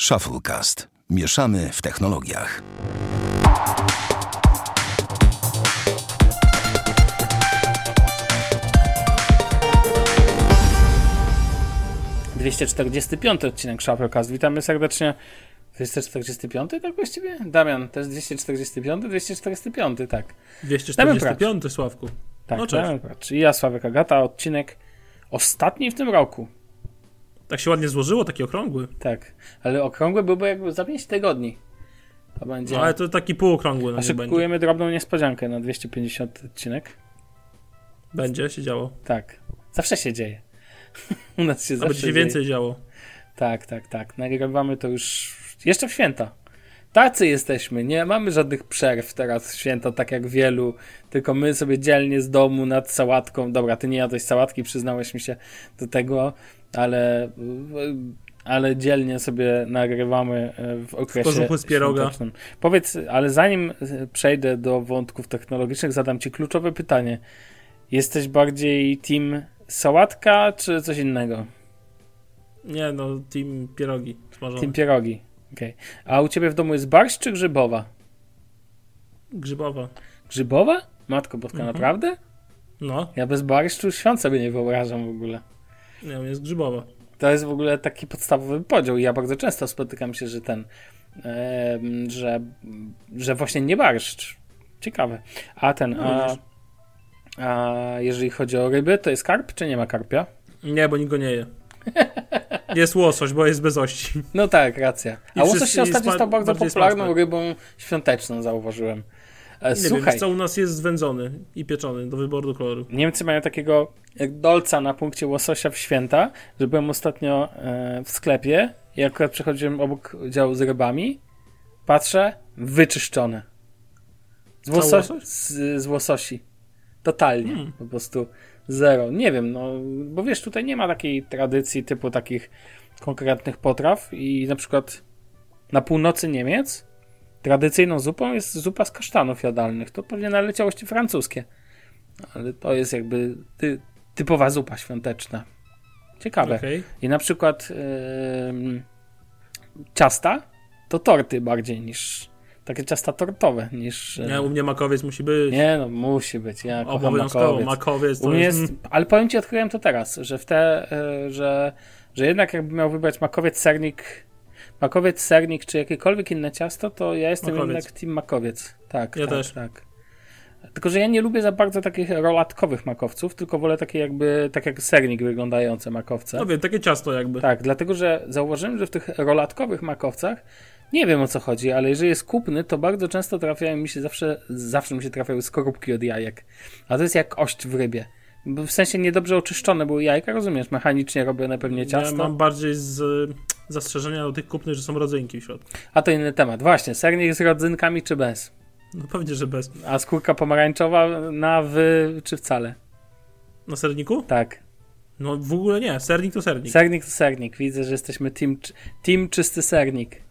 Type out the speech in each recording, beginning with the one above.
Shufflecast. Mieszamy w technologiach. Dwieście czterdziesty piąty odcinek Shufflecast. Witamy serdecznie. 245, tak właściwie? Damian, to jest 245, 245, tak. 245, Sławku. Tak, No, cześć. Damian Pracz. I ja, Sławek Agata, odcinek ostatni w tym roku. Tak się ładnie złożyło, taki okrągły. Tak, ale okrągły byłby jakby za 5 tygodni. To będzie. No, ale to taki półokrągły A nie będzie. szykujemy drobną niespodziankę na 250 odcinek. Będzie się działo. Tak, zawsze się dzieje. U nas się A zawsze będzie się dzieje. więcej działo. Tak, tak, tak. Nagrywamy to już jeszcze w święta. Tacy jesteśmy, nie mamy żadnych przerw teraz w święta, tak jak wielu, tylko my sobie dzielnie z domu nad sałatką. Dobra, ty nie jadłeś sałatki, przyznałeś mi się do tego, ale, ale dzielnie sobie nagrywamy e, w okresie kożuchu z pieroga. Powiedz, ale zanim przejdę do wątków technologicznych, zadam ci kluczowe pytanie. Jesteś bardziej team sałatka, czy coś innego? Nie no, team pierogi smażone. Team pierogi. Okay. A u ciebie w domu jest barszcz czy grzybowa? Grzybowa. Grzybowa? Matko Boska, Mhm. naprawdę? No, Ja bez barszczu świąt sobie nie wyobrażam w ogóle. nie, jest grzybowa. To jest w ogóle taki podstawowy podział i ja bardzo często spotykam się, że ten, em, że, że właśnie nie barszcz. Ciekawe. A ten, No, a, a jeżeli chodzi o ryby, to jest karp czy nie ma karpia? Nie, bo nikt go nie je. Jest łosoś, bo jest bez ości. No tak, racja. A I łosoś się ostatnio stał bardzo popularną smaczne. rybą świąteczną, zauważyłem. E, Nie Słuchaj. wiem, co u nas jest zwędzony i pieczony do wyboru koloru. Niemcy mają takiego dolca na punkcie łososia w święta, że byłem ostatnio e, w sklepie i akurat przechodziłem obok działu z rybami. Patrzę, wyczyszczone. Z, łosoś? z, z łososi. Totalnie. Hmm. Po prostu zero. Nie wiem, no, bo wiesz, tutaj nie ma takiej tradycji typu takich konkretnych potraw i na przykład na północy Niemiec tradycyjną zupą jest zupa z kasztanów jadalnych. To pewnie naleciałości francuskie. Ale to jest jakby ty, typowa zupa świąteczna. Ciekawe. Okej. I na przykład ym, ciasta to torty bardziej niż takie ciasta tortowe niż. e, Nie, u mnie makowiec musi być. nie no, musi być. Ja Obowiązkowo, makowiec. makowiec to U mnie jest... jest, ale powiem ci, odkryłem to teraz, że w te, e, że, że jednak jakby miał wybrać makowiec, sernik, makowiec, sernik czy jakiekolwiek inne ciasto, to ja jestem Makowiec. jednak team makowiec. Tak, Ja tak, też. tak. Tylko, że ja nie lubię za bardzo takich rolatkowych makowców, tylko wolę takie jakby, tak jak sernik wyglądające makowce. No wiem, takie ciasto jakby. Tak, dlatego, że zauważyłem, że w tych rolatkowych makowcach nie wiem o co chodzi, ale jeżeli jest kupny, to bardzo często trafiają mi się zawsze, zawsze mi się trafiały skorupki od jajek. A to jest jak ość w rybie. W sensie niedobrze oczyszczone były jajka, rozumiesz? Mechanicznie robione pewnie Ja ciasto. mam bardziej z y, zastrzeżenia do tych kupnych, że są rodzynki w środku. A to inny temat. Właśnie, sernik z rodzynkami czy bez? No pewnie, że bez. A skórka pomarańczowa na wy czy wcale? Na serniku? Tak. No w ogóle nie, sernik to sernik. Sernik to sernik. Widzę, że jesteśmy team, team czysty sernik.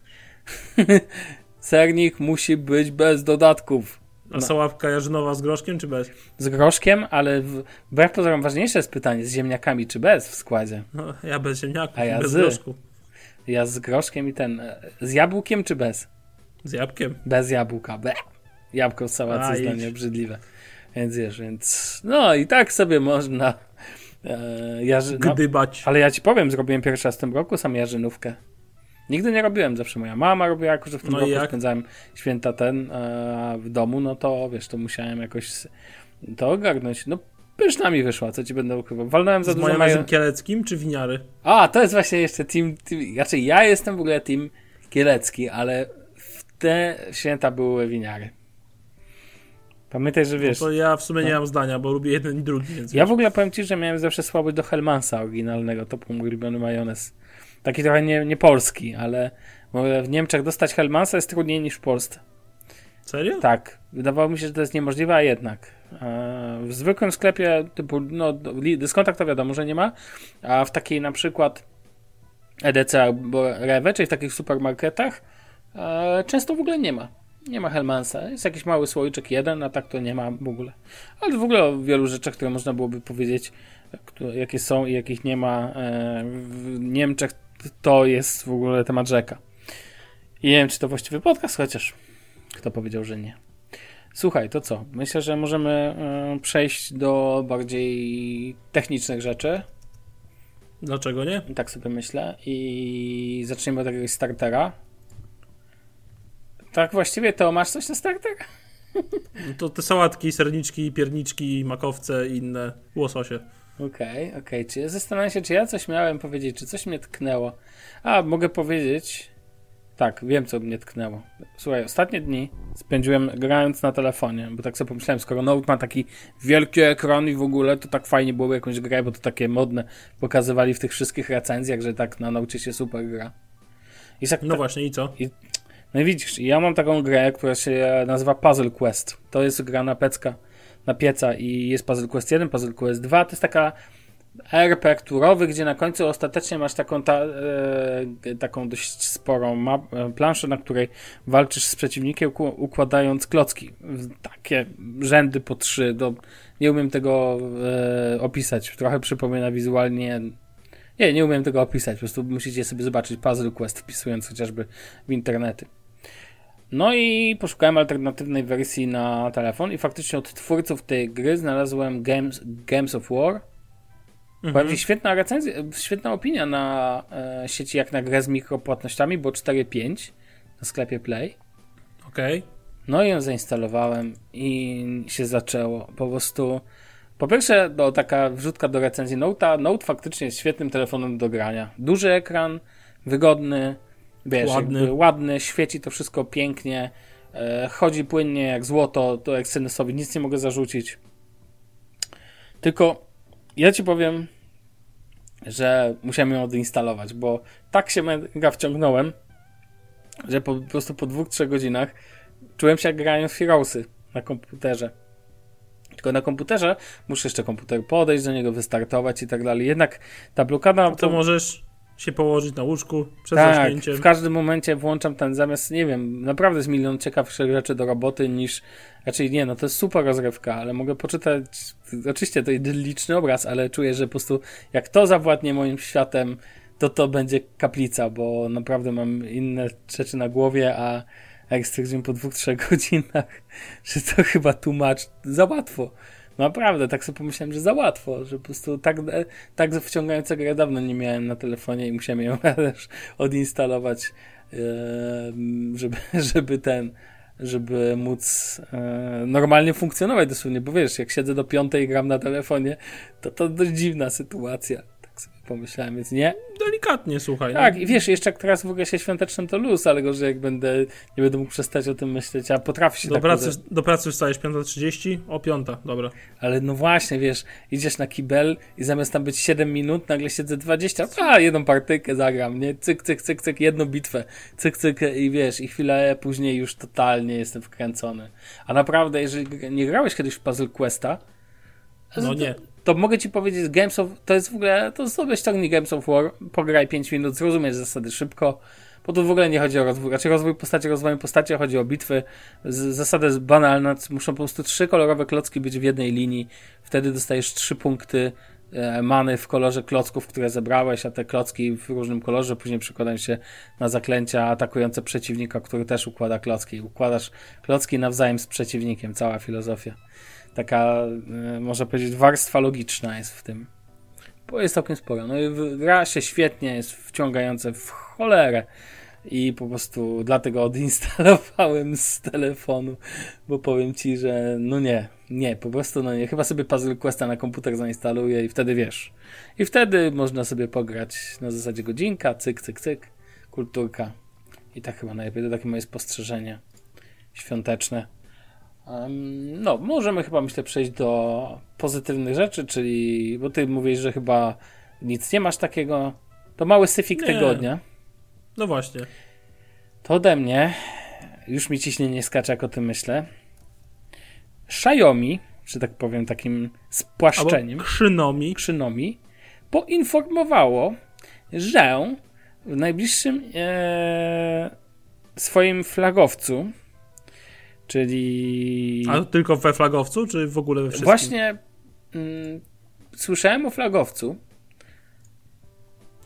sernik musi być bez dodatków. A sałapka jarzynowa z groszkiem czy bez? Z groszkiem, ale w, wbrew pozorom ważniejsze jest pytanie, z ziemniakami czy bez w składzie? No, ja bez ziemniaków, A ja bez z. groszku. Ja z groszkiem i ten, e, z jabłkiem czy bez? Z jabłkiem. Bez jabłka, be. Jabłko w sałacie A, jest dla mnie obrzydliwe. Więc wiesz, więc no i tak sobie można e, jarzy, no, Gdybać. Ale ja ci powiem, zrobiłem pierwszy raz w tym roku sam jarzynówkę. Nigdy nie robiłem, zawsze moja mama robiła, jako że w tym No roku jak? spędzałem święta ten e, w domu, no to wiesz, to musiałem jakoś to ogarnąć. No pyszna mi wyszła, co ci będę ukrywał. Walnąłem za Z dużo majonezem majo... kieleckim czy winiary? A, to jest właśnie jeszcze team, team, znaczy ja jestem w ogóle team kielecki, ale w te święta były winiary. Pamiętaj, że wiesz, To ja w sumie nie mam zdania, bo lubię jeden i drugi, więc ja w ogóle powiem ci, że miałem zawsze słabość do Hellmansa oryginalnego, to był mój ulubiony majonez. Taki trochę nie, nie polski, ale w Niemczech dostać Hellmansa jest trudniej niż w Polsce. Serio? Tak, wydawało mi się, że to jest niemożliwe, a jednak. E, W zwykłym sklepie typu, no, dyskontach to wiadomo, że nie ma, a w takiej na przykład EDC albo Rewe, czyli w takich supermarketach, e, często w ogóle nie ma. Nie ma Hellmansa. Jest jakiś mały słoiczek jeden, a tak to nie ma w ogóle. Ale w ogóle o wielu rzeczach, które można byłoby powiedzieć, które, jakie są i jakich nie ma e, w Niemczech, to jest w ogóle temat rzeka. I nie wiem, czy to właściwy podcast, chociaż kto powiedział, że nie. Słuchaj, to co? Myślę, że możemy y, przejść do bardziej technicznych rzeczy. Dlaczego nie? Tak sobie myślę. I zaczniemy od jakiegoś startera. Tak właściwie to masz coś na starter? No to te sałatki, serniczki, pierniczki, makowce i inne łososie. Okej, okay, okej. Okay. Czy ja zastanawiam się, czy ja coś miałem powiedzieć, czy coś mnie tknęło. A, mogę powiedzieć. Tak, wiem, co mnie tknęło. Słuchaj, ostatnie dni spędziłem grając na telefonie, bo tak sobie pomyślałem, skoro Note ma taki wielki ekran i w ogóle, to tak fajnie byłoby jakąś grę, bo to takie modne pokazywali w tych wszystkich recenzjach, że tak na Note się super gra. I tak, no właśnie, i co? I, no i widzisz, ja mam taką grę, która się nazywa Puzzle Quest. To jest gra na pecka, na pieca i jest Puzzle Quest 1, Puzzle Quest 2. To jest taka RPG turowy, gdzie na końcu ostatecznie masz taką, ta, e, taką dość sporą map, e, planszę, na której walczysz z przeciwnikiem, układając klocki. Takie rzędy po trzy. Do, nie umiem tego e, opisać. Trochę przypomina wizualnie. Nie, nie umiem tego opisać. Po prostu musicie sobie zobaczyć Puzzle Quest, wpisując chociażby w internety. No i poszukałem alternatywnej wersji na telefon i faktycznie od twórców tej gry znalazłem Games, Games of War Mhm. Świetna recenzja, świetna opinia na e, sieci jak na grę z mikropłatnościami, bo 4.5 na sklepie Play. Okej. Okay. No i ją zainstalowałem i się zaczęło. Po prostu po pierwsze, no, taka wrzutka do recenzji Note'a. Note faktycznie jest świetnym telefonem do grania. Duży ekran, wygodny, wiesz, ładny, ładny świeci to wszystko pięknie, e, chodzi płynnie jak złoto, to Exynosowi nic nie mogę zarzucić. Tylko ja ci powiem, że musiałem ją odinstalować, bo tak się mega wciągnąłem, że po, po prostu po dwóch, trzech godzinach czułem się jak grając w Heroesy na komputerze. Tylko na komputerze muszę jeszcze komputer podejść do niego, wystartować i tak dalej. Jednak ta blokada... No to, to możesz się położyć na łóżku przed tak, zaśnięciem. w każdym momencie włączam ten zamiast, nie wiem, naprawdę jest milion ciekawszych rzeczy do roboty niż, raczej nie, no to jest super rozrywka, ale mogę poczytać, oczywiście to idylliczny obraz, ale czuję, że po prostu jak to zawładnie moim światem, to to będzie kaplica, bo naprawdę mam inne rzeczy na głowie, a jak stwierdziłem po dwóch, trzech godzinach, że to chyba tłumacz za łatwo. Naprawdę, tak sobie pomyślałem, że za łatwo, że po prostu tak, tak wciągającego grę dawno nie miałem na telefonie i musiałem ją też odinstalować, żeby, żeby ten, żeby móc e, normalnie funkcjonować dosłownie, bo wiesz, jak siedzę do piątej i gram na telefonie, to to dość dziwna sytuacja pomyślałem, więc nie. Delikatnie, słuchaj. Tak, no. i wiesz, jeszcze jak teraz w ogóle się świątecznym to luz, ale gorzej jak będę, nie będę mógł przestać o tym myśleć, a potrafi się do tak pracy, Do pracy wstajesz 5.30? O 5, dobra. Ale no właśnie, wiesz, idziesz na kibel i zamiast tam być 7 minut, nagle siedzę 20, a jedną partyjkę zagram, nie? Cyk, cyk, cyk, cyk, jedną bitwę, cyk, cyk i wiesz, i chwilę później już totalnie jestem wkręcony. A naprawdę, jeżeli nie grałeś kiedyś w Puzzle Questa, no nie to mogę ci powiedzieć, Games of, to jest w ogóle, to sobie ściągnij Games of War, pograj 5 minut, zrozumiesz zasady szybko, bo tu w ogóle nie chodzi o rozwój, raczej rozwój postaci, rozwojem postaci, chodzi o bitwy, zasada jest banalna, muszą po prostu trzy kolorowe klocki być w jednej linii, wtedy dostajesz trzy punkty e, many w kolorze klocków, które zebrałeś, a te klocki w różnym kolorze później przekładają się na zaklęcia atakujące przeciwnika, który też układa klocki. Układasz klocki nawzajem z przeciwnikiem, cała filozofia taka, e, można powiedzieć, warstwa logiczna jest w tym. Bo jest całkiem sporo. No i gra się świetnie, jest wciągające w cholerę. I po prostu dlatego odinstalowałem z telefonu, bo powiem ci, że no nie, nie, po prostu no nie. Chyba sobie Puzzle Questa na komputer zainstaluję i wtedy wiesz. I wtedy można sobie pograć na zasadzie godzinka, cyk, cyk, cyk, kulturka. I tak chyba najlepiej. To takie moje spostrzeżenie świąteczne. No, możemy chyba, myślę, przejść do pozytywnych rzeczy, czyli, bo ty mówisz, że chyba nic nie masz takiego. To mały syfik nie. tygodnia. No właśnie. To ode mnie, już mi ciśnienie skacze, jak o tym myślę. Xiaomi, że tak powiem, takim spłaszczeniem. Krzynomi. Krzynomi poinformowało, że w najbliższym e, swoim flagowcu Czyli. A tylko we flagowcu, czy w ogóle we wszystkim? Właśnie mm, słyszałem o flagowcu.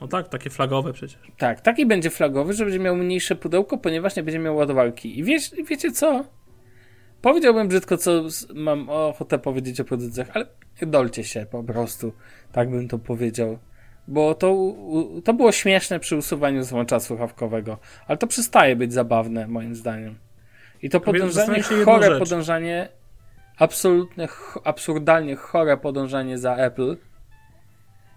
No tak, takie flagowe przecież. Tak, taki będzie flagowy, że będzie miał mniejsze pudełko, ponieważ nie będzie miał ładowarki. I wiecie co? Powiedziałbym brzydko, co mam ochotę powiedzieć o producentach, ale dolcie się po prostu. Tak bym to powiedział. Bo to, to było śmieszne przy usuwaniu złącza słuchawkowego, ale to przestaje być zabawne, moim zdaniem. I to podążanie, chore rzecz. podążanie, absolutnie, absurdalnie chore podążanie za Apple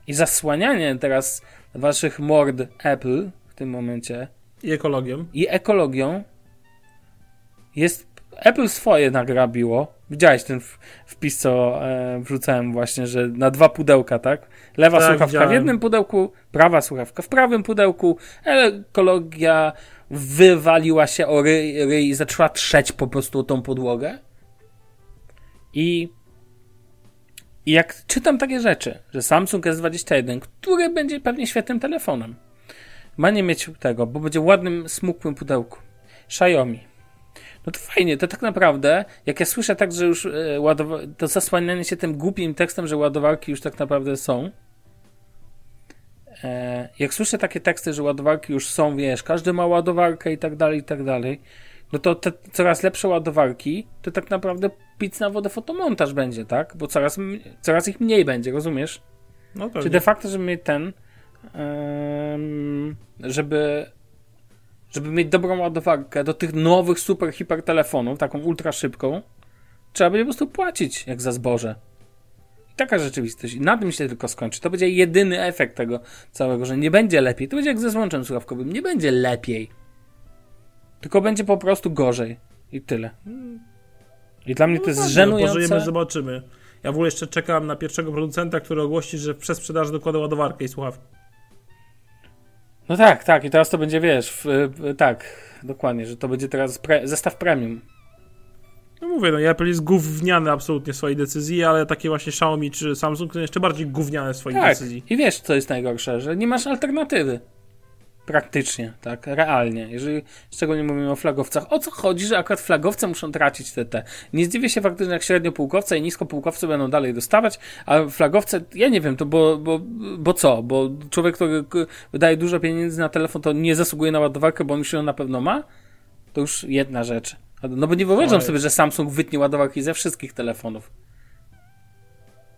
i zasłanianie teraz waszych mord Apple w tym momencie. I ekologią. I ekologią jest Apple swoje nagrabiło. Widziałeś ten wpis, co e, wrzucałem właśnie, że na dwa pudełka, tak? Lewa tak, słuchawka widziałem. w jednym pudełku, prawa słuchawka w prawym pudełku. Ekologia wywaliła się o ryj, ryj i zaczęła trzeć po prostu tą podłogę. I, I jak czytam takie rzeczy, że Samsung S21, który będzie pewnie świetnym telefonem, ma nie mieć tego, bo będzie w ładnym, smukłym pudełku. Xiaomi no to fajnie, to tak naprawdę, jak ja słyszę tak, że już e, ładowa- to zasłanianie się tym głupim tekstem, że ładowarki już tak naprawdę są, e, jak słyszę takie teksty, że ładowarki już są, wiesz, każdy ma ładowarkę i tak dalej, i tak dalej, no to te coraz lepsze ładowarki, to tak naprawdę pic na wodę fotomontaż będzie, tak? Bo coraz, coraz ich mniej będzie, rozumiesz? No Czy de facto, żeby mieć ten, żeby żeby mieć dobrą ładowarkę do tych nowych super hiper telefonów, taką ultra szybką, trzeba będzie po prostu płacić jak za zboże. I taka rzeczywistość. I na tym się tylko skończy. To będzie jedyny efekt tego całego, że nie będzie lepiej. To będzie jak ze złączem słuchawkowym. Nie będzie lepiej. Tylko będzie po prostu gorzej. I tyle. I dla mnie no to jest tak, no, żenujące. Pożyjemy, zobaczymy. Ja w ogóle jeszcze czekam na pierwszego producenta, który ogłosi, że przez sprzedaż dokłada ładowarkę i słuchawkę. No tak, tak. I teraz to będzie, wiesz, w, w, tak, dokładnie, że to będzie teraz pre, zestaw premium. No mówię, no Apple jest gówniany absolutnie swojej decyzji, ale takie właśnie Xiaomi czy Samsung są jeszcze bardziej gówniane swojej tak. decyzji. I wiesz, co jest najgorsze, że nie masz alternatywy. Praktycznie, tak, realnie. Jeżeli szczególnie mówimy o flagowcach, o co chodzi, że akurat flagowce muszą tracić te te. Nie zdziwię się faktycznie, jak średnio półkowce i nisko półkowce będą dalej dostawać, a flagowce, ja nie wiem, to bo, bo, bo co? Bo człowiek, który wydaje dużo pieniędzy na telefon, to nie zasługuje na ładowarkę, bo on już ją na pewno ma? To już jedna rzecz. No bo nie wyobrażam Oj. sobie, że Samsung wytnie ładowarki ze wszystkich telefonów.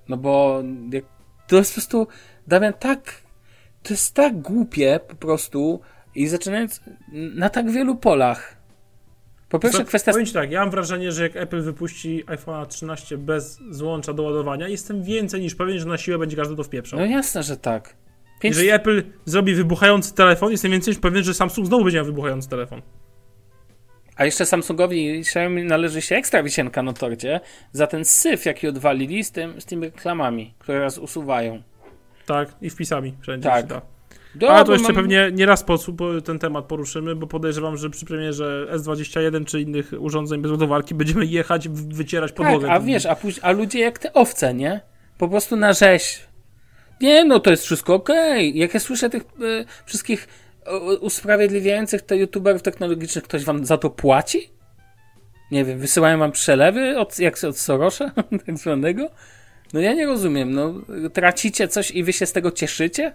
No bo jak, to jest po prostu, Damian, tak to jest tak głupie po prostu i zaczynając na tak wielu polach. Po pierwsze Co, kwestia... Powiem tak, ja mam wrażenie, że jak Apple wypuści iPhone 13 bez złącza do ładowania, jestem więcej niż pewien, że na siłę będzie każdy to wpieprzał. No jasne, że tak. Pięć... Jeżeli Apple zrobi wybuchający telefon, jestem więcej niż pewien, że Samsung znowu będzie miał wybuchający telefon. A jeszcze Samsungowi Xiaomi należy się ekstra wisienka na torcie za ten syf, jaki odwalili z, tym, z tymi reklamami, które raz usuwają. Tak, i wpisami wszędzie tak. się da. Ale to jeszcze mam... pewnie nie raz po, po ten temat poruszymy, bo podejrzewam, że przy premierze S21 czy innych urządzeń bez ładowarki będziemy jechać, wycierać tak, podłogę. Tak, a wiesz, a, a ludzie jak te owce, nie? Po prostu na rzeź. Nie, no to jest wszystko okej. Okay. Jak ja słyszę tych y, wszystkich y, usprawiedliwiających te youtuberów technologicznych, ktoś wam za to płaci? Nie wiem, wysyłają wam przelewy od, jak od Sorosza, tak zwanego? No ja nie rozumiem, no tracicie coś i wy się z tego cieszycie?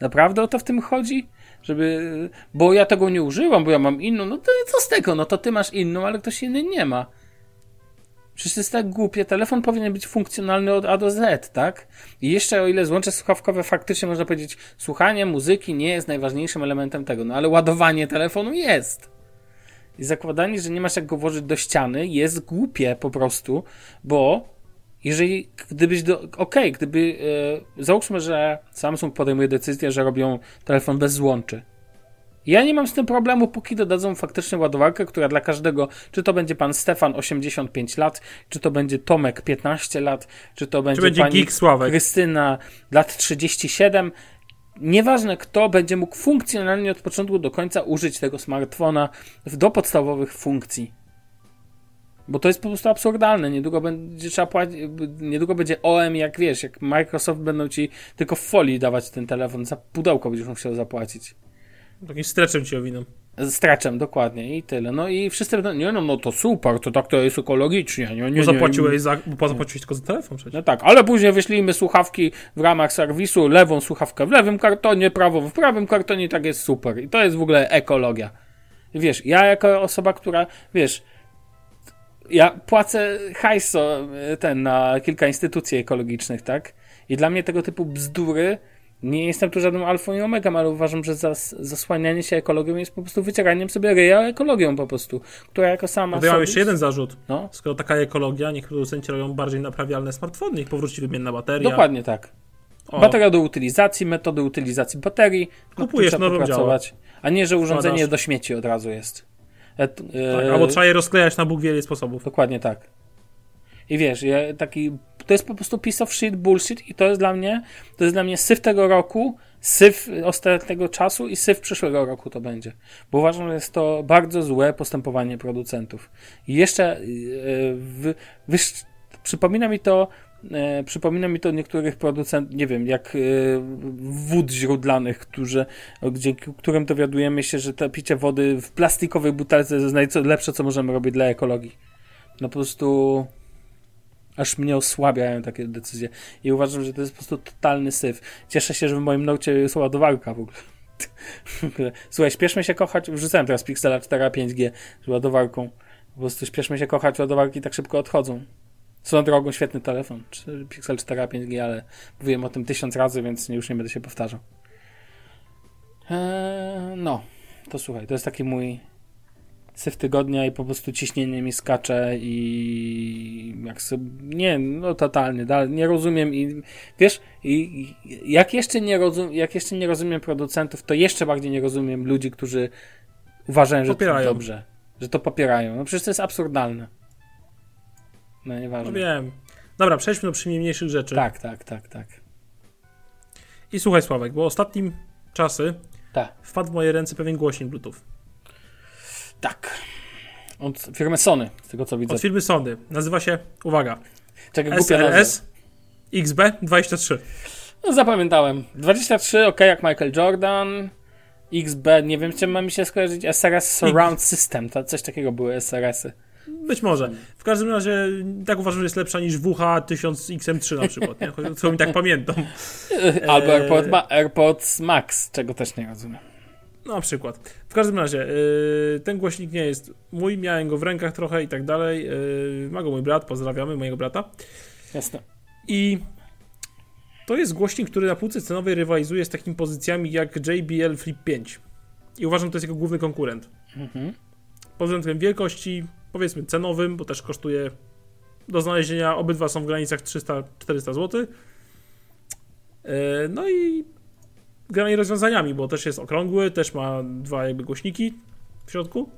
Naprawdę o to w tym chodzi? Żeby, bo ja tego nie używam, bo ja mam inną, no to co z tego? No to ty masz inną, ale ktoś inny nie ma. Przecież jest tak głupie. Telefon powinien być funkcjonalny od A do Z, tak? I jeszcze o ile złącze słuchawkowe faktycznie można powiedzieć, słuchanie muzyki nie jest najważniejszym elementem tego, no ale ładowanie telefonu jest. I zakładanie, że nie masz jak go włożyć do ściany jest głupie po prostu, bo jeżeli, gdybyś do, okej, okay, gdyby, e, załóżmy, że Samsung podejmuje decyzję, że robią telefon bez złączy. Ja nie mam z tym problemu, póki dodadzą faktycznie ładowarkę, która dla każdego, czy to będzie pan Stefan 85 lat, czy to będzie Tomek 15 lat, czy to będzie, czy będzie pani Krystyna lat 37. Nieważne kto będzie mógł funkcjonalnie od początku do końca użyć tego smartfona do podstawowych funkcji. Bo to jest po prostu absurdalne. Niedługo będzie trzeba płacić, niedługo będzie OM, jak wiesz, jak Microsoft będą ci tylko w folii dawać ten telefon, za pudełko będziesz musiał zapłacić. Takim streczem ci owiną. Straczem, dokładnie i tyle. No i wszyscy będą, nie no, no to super, to tak to jest ekologicznie. Nie, nie, bo zapłaciłeś, nie. Za, bo zapłaciłeś tylko za telefon przecież. No tak, ale później wyślijmy słuchawki w ramach serwisu, lewą słuchawkę w lewym kartonie, prawą w prawym kartonie, tak jest super. I to jest w ogóle ekologia. Wiesz, ja jako osoba, która, wiesz, ja płacę hajso e, ten na kilka instytucji ekologicznych, tak? I dla mnie tego typu bzdury nie jestem tu żadnym alfą i omegą, ale uważam, że zas, zasłanianie się ekologią jest po prostu wycieraniem sobie ryja ekologią po prostu, która jako sama... No ja mam jeszcze jeden zarzut. No? Skoro taka ekologia, niech producenci robią bardziej naprawialne smartfony, niech powróci wymienna bateria. Dokładnie tak. O. Bateria do utylizacji, metody utylizacji baterii. Kupujesz nową popracować. A nie, że urządzenie Składasz. do śmieci od razu jest. E, e, tak, albo trzeba je rozklejać na Bóg wiele sposobów. Dokładnie tak. I wiesz, ja, taki, to jest po prostu piece of shit, bullshit i to jest dla mnie, to jest dla mnie syf tego roku, syf ostatniego czasu i syf przyszłego roku to będzie. Bo uważam, że jest to bardzo złe postępowanie producentów. I jeszcze yy, przypomina mi to E, przypomina mi to niektórych producentów, nie wiem, jak e, wód źródlanych, którzy, dzięki którym dowiadujemy się, że to picie wody w plastikowej butelce jest najlepsze, co możemy robić dla ekologii. No po prostu aż mnie osłabiają takie decyzje. I uważam, że to jest po prostu totalny syf. Cieszę się, że w moim nocie jest ładowarka w ogóle. Słuchaj, śpieszmy się kochać. Wrzucałem teraz Pixela 4 5G z ładowarką. Po prostu śpieszmy się kochać, ładowarki tak szybko odchodzą. Swoją drogą świetny telefon, Pixel 4 a 5G, ale mówiłem o tym tysiąc razy, więc już nie będę się powtarzał. Eee, no, to słuchaj, to jest taki mój syf tygodnia i po prostu ciśnienie mi skacze i jak sobie, nie, no totalnie, nie rozumiem i wiesz, i jak jeszcze nie rozumiem, jak jeszcze nie rozumiem producentów, to jeszcze bardziej nie rozumiem ludzi, którzy uważają, że popierają. to dobrze, że to popierają. No przecież to jest absurdalne. No nieważne. No wiem. Dobra, przejdźmy do przyjemniejszych rzeczy. Tak, tak, tak, tak. I słuchaj Sławek, bo ostatnim czasy tak. wpadł w moje ręce pewien głośnik Bluetooth. Tak. Od firmy Sony, z tego co widzę. Od firmy Sony. Nazywa się, uwaga, Czekaj, SRS XB23. No zapamiętałem. 23, ok, jak Michael Jordan. XB, nie wiem, czym ma mi się skojarzyć. SRS Surround System, to coś takiego były SRS-y. Być może. W każdym razie tak uważam, że jest lepsza niż WH 1000 XM3 na przykład, nie? co mi tak pamiętam. Albo AirPod ma AirPods Max, czego też nie rozumiem. No, na przykład. W każdym razie, yy, ten głośnik nie jest mój, miałem go w rękach trochę i tak dalej. Yy, ma go mój brat, pozdrawiamy mojego brata. Jasne. I to jest głośnik, który na półce cenowej rywalizuje z takimi pozycjami jak JBL Flip 5. I uważam, że to jest jego główny konkurent. Mhm. Pod względem wielkości, powiedzmy cenowym, bo też kosztuje do znalezienia, obydwa są w granicach 300-400 zł. No i granie rozwiązaniami, bo też jest okrągły, też ma dwa jakby głośniki w środku.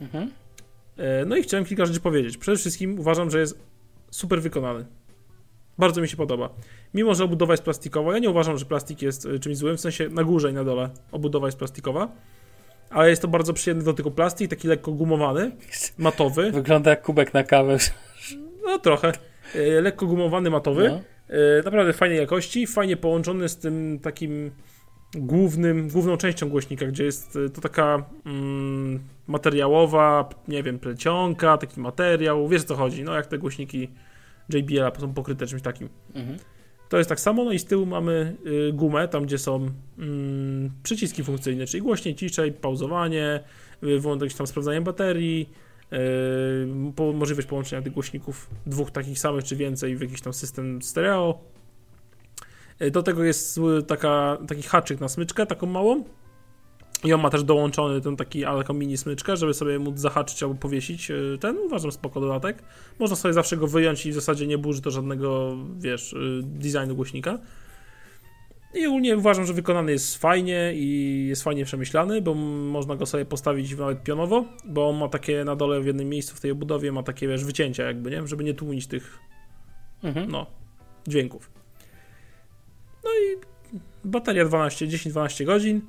Mhm. E, no i chciałem kilka rzeczy powiedzieć. Przede wszystkim uważam, że jest super wykonany. Bardzo mi się podoba. Mimo, że obudowa jest plastikowa, ja nie uważam, że plastik jest e, czymś złym, w sensie na górze i na dole obudowa jest plastikowa ale jest to bardzo przyjemny do tego plastik, taki lekko gumowany, matowy. Wygląda jak kubek na kawę. No trochę. E, lekko gumowany, matowy. No. E, naprawdę fajnej jakości, fajnie połączony z tym takim głównym, główną częścią głośnika, gdzie jest e, to taka mm, materiałowa, nie wiem, plecionka, taki materiał, wiesz co chodzi, no jak te głośniki JBL są pokryte czymś takim. Mhm. To jest tak samo, no i z tyłu mamy y, gumę, tam gdzie są mm, przyciski funkcyjne, czyli głośniej, ciszej, pauzowanie, y, jakieś tam sprawdzanie baterii, y, po, możliwość połączenia tych głośników dwóch takich samych czy więcej w jakiś tam system stereo. Do tego jest taka, taki haczyk na smyczkę, taką małą, i on ma też dołączony ten taki, taką mini smyczkę, żeby sobie móc zahaczyć albo powiesić e, ten, uważam, spoko dodatek. Można sobie zawsze go wyjąć i w zasadzie nie burzy to żadnego, wiesz, e, designu głośnika. I ogólnie uważam, że wykonany jest fajnie i jest fajnie przemyślany, bo można go sobie postawić nawet pionowo, bo on ma takie na dole w jednym miejscu w tej obudowie ma takie, wiesz, wycięcia jakby, nie? Żeby nie tłumić tych, mhm. no, dźwięków. No i bateria 12, 10-12 godzin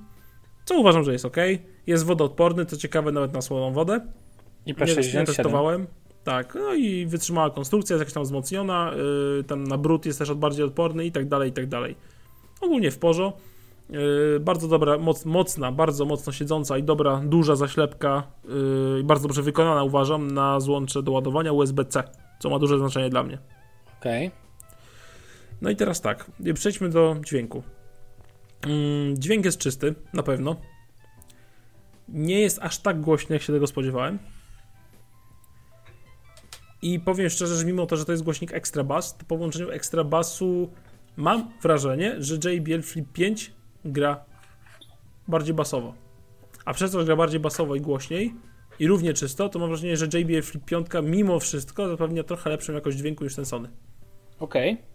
co uważam, że jest ok. Jest wodoodporny, co ciekawe, nawet na słoną wodę. I P67. Nie, testowałem. Tak, no i wytrzymała konstrukcja, jest jakaś tam wzmocniona, yy, ten na brud jest też bardziej odporny i tak dalej, i tak dalej. Ogólnie w porządku. Yy, bardzo dobra, moc, mocna, bardzo mocno siedząca i dobra, duża zaślepka, yy, bardzo dobrze wykonana uważam na złącze do ładowania USB-C, co ma duże znaczenie dla mnie. Okej. Okay. No i teraz tak, przejdźmy do dźwięku. Yy, dźwięk jest czysty, na pewno. Nie jest aż tak głośny, jak się tego spodziewałem. I powiem szczerze, że mimo to, że to jest głośnik Extra Bass, to po włączeniu Extra Bassu mam wrażenie, że JBL Flip 5 gra bardziej basowo. A przez to, że gra bardziej basowo i głośniej i równie czysto, to mam wrażenie, że JBL Flip 5 mimo wszystko zapewnia trochę lepszą jakość dźwięku niż ten Sony. Okej. Okay.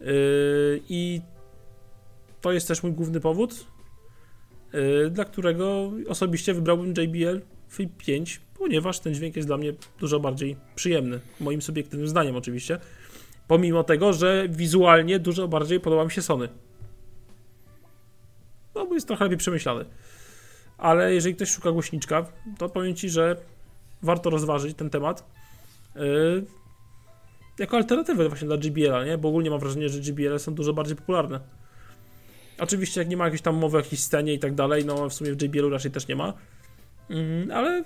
Yy, I to jest też mój główny powód, yy, dla którego osobiście wybrałbym JBL Flip 5, ponieważ ten dźwięk jest dla mnie dużo bardziej przyjemny. Moim subiektywnym zdaniem oczywiście. Pomimo tego, że wizualnie dużo bardziej podoba mi się Sony. No bo jest trochę lepiej przemyślany. Ale jeżeli ktoś szuka głośniczka, to powiem Ci, że warto rozważyć ten temat yy, jako alternatywę właśnie dla JBL-a, nie? Bo ogólnie mam wrażenie, że JBL są dużo bardziej popularne. Oczywiście jak nie ma jakiejś tam mowy o jakiejś scenie i tak dalej, no w sumie w JBL-u raczej też nie ma. Yy, ale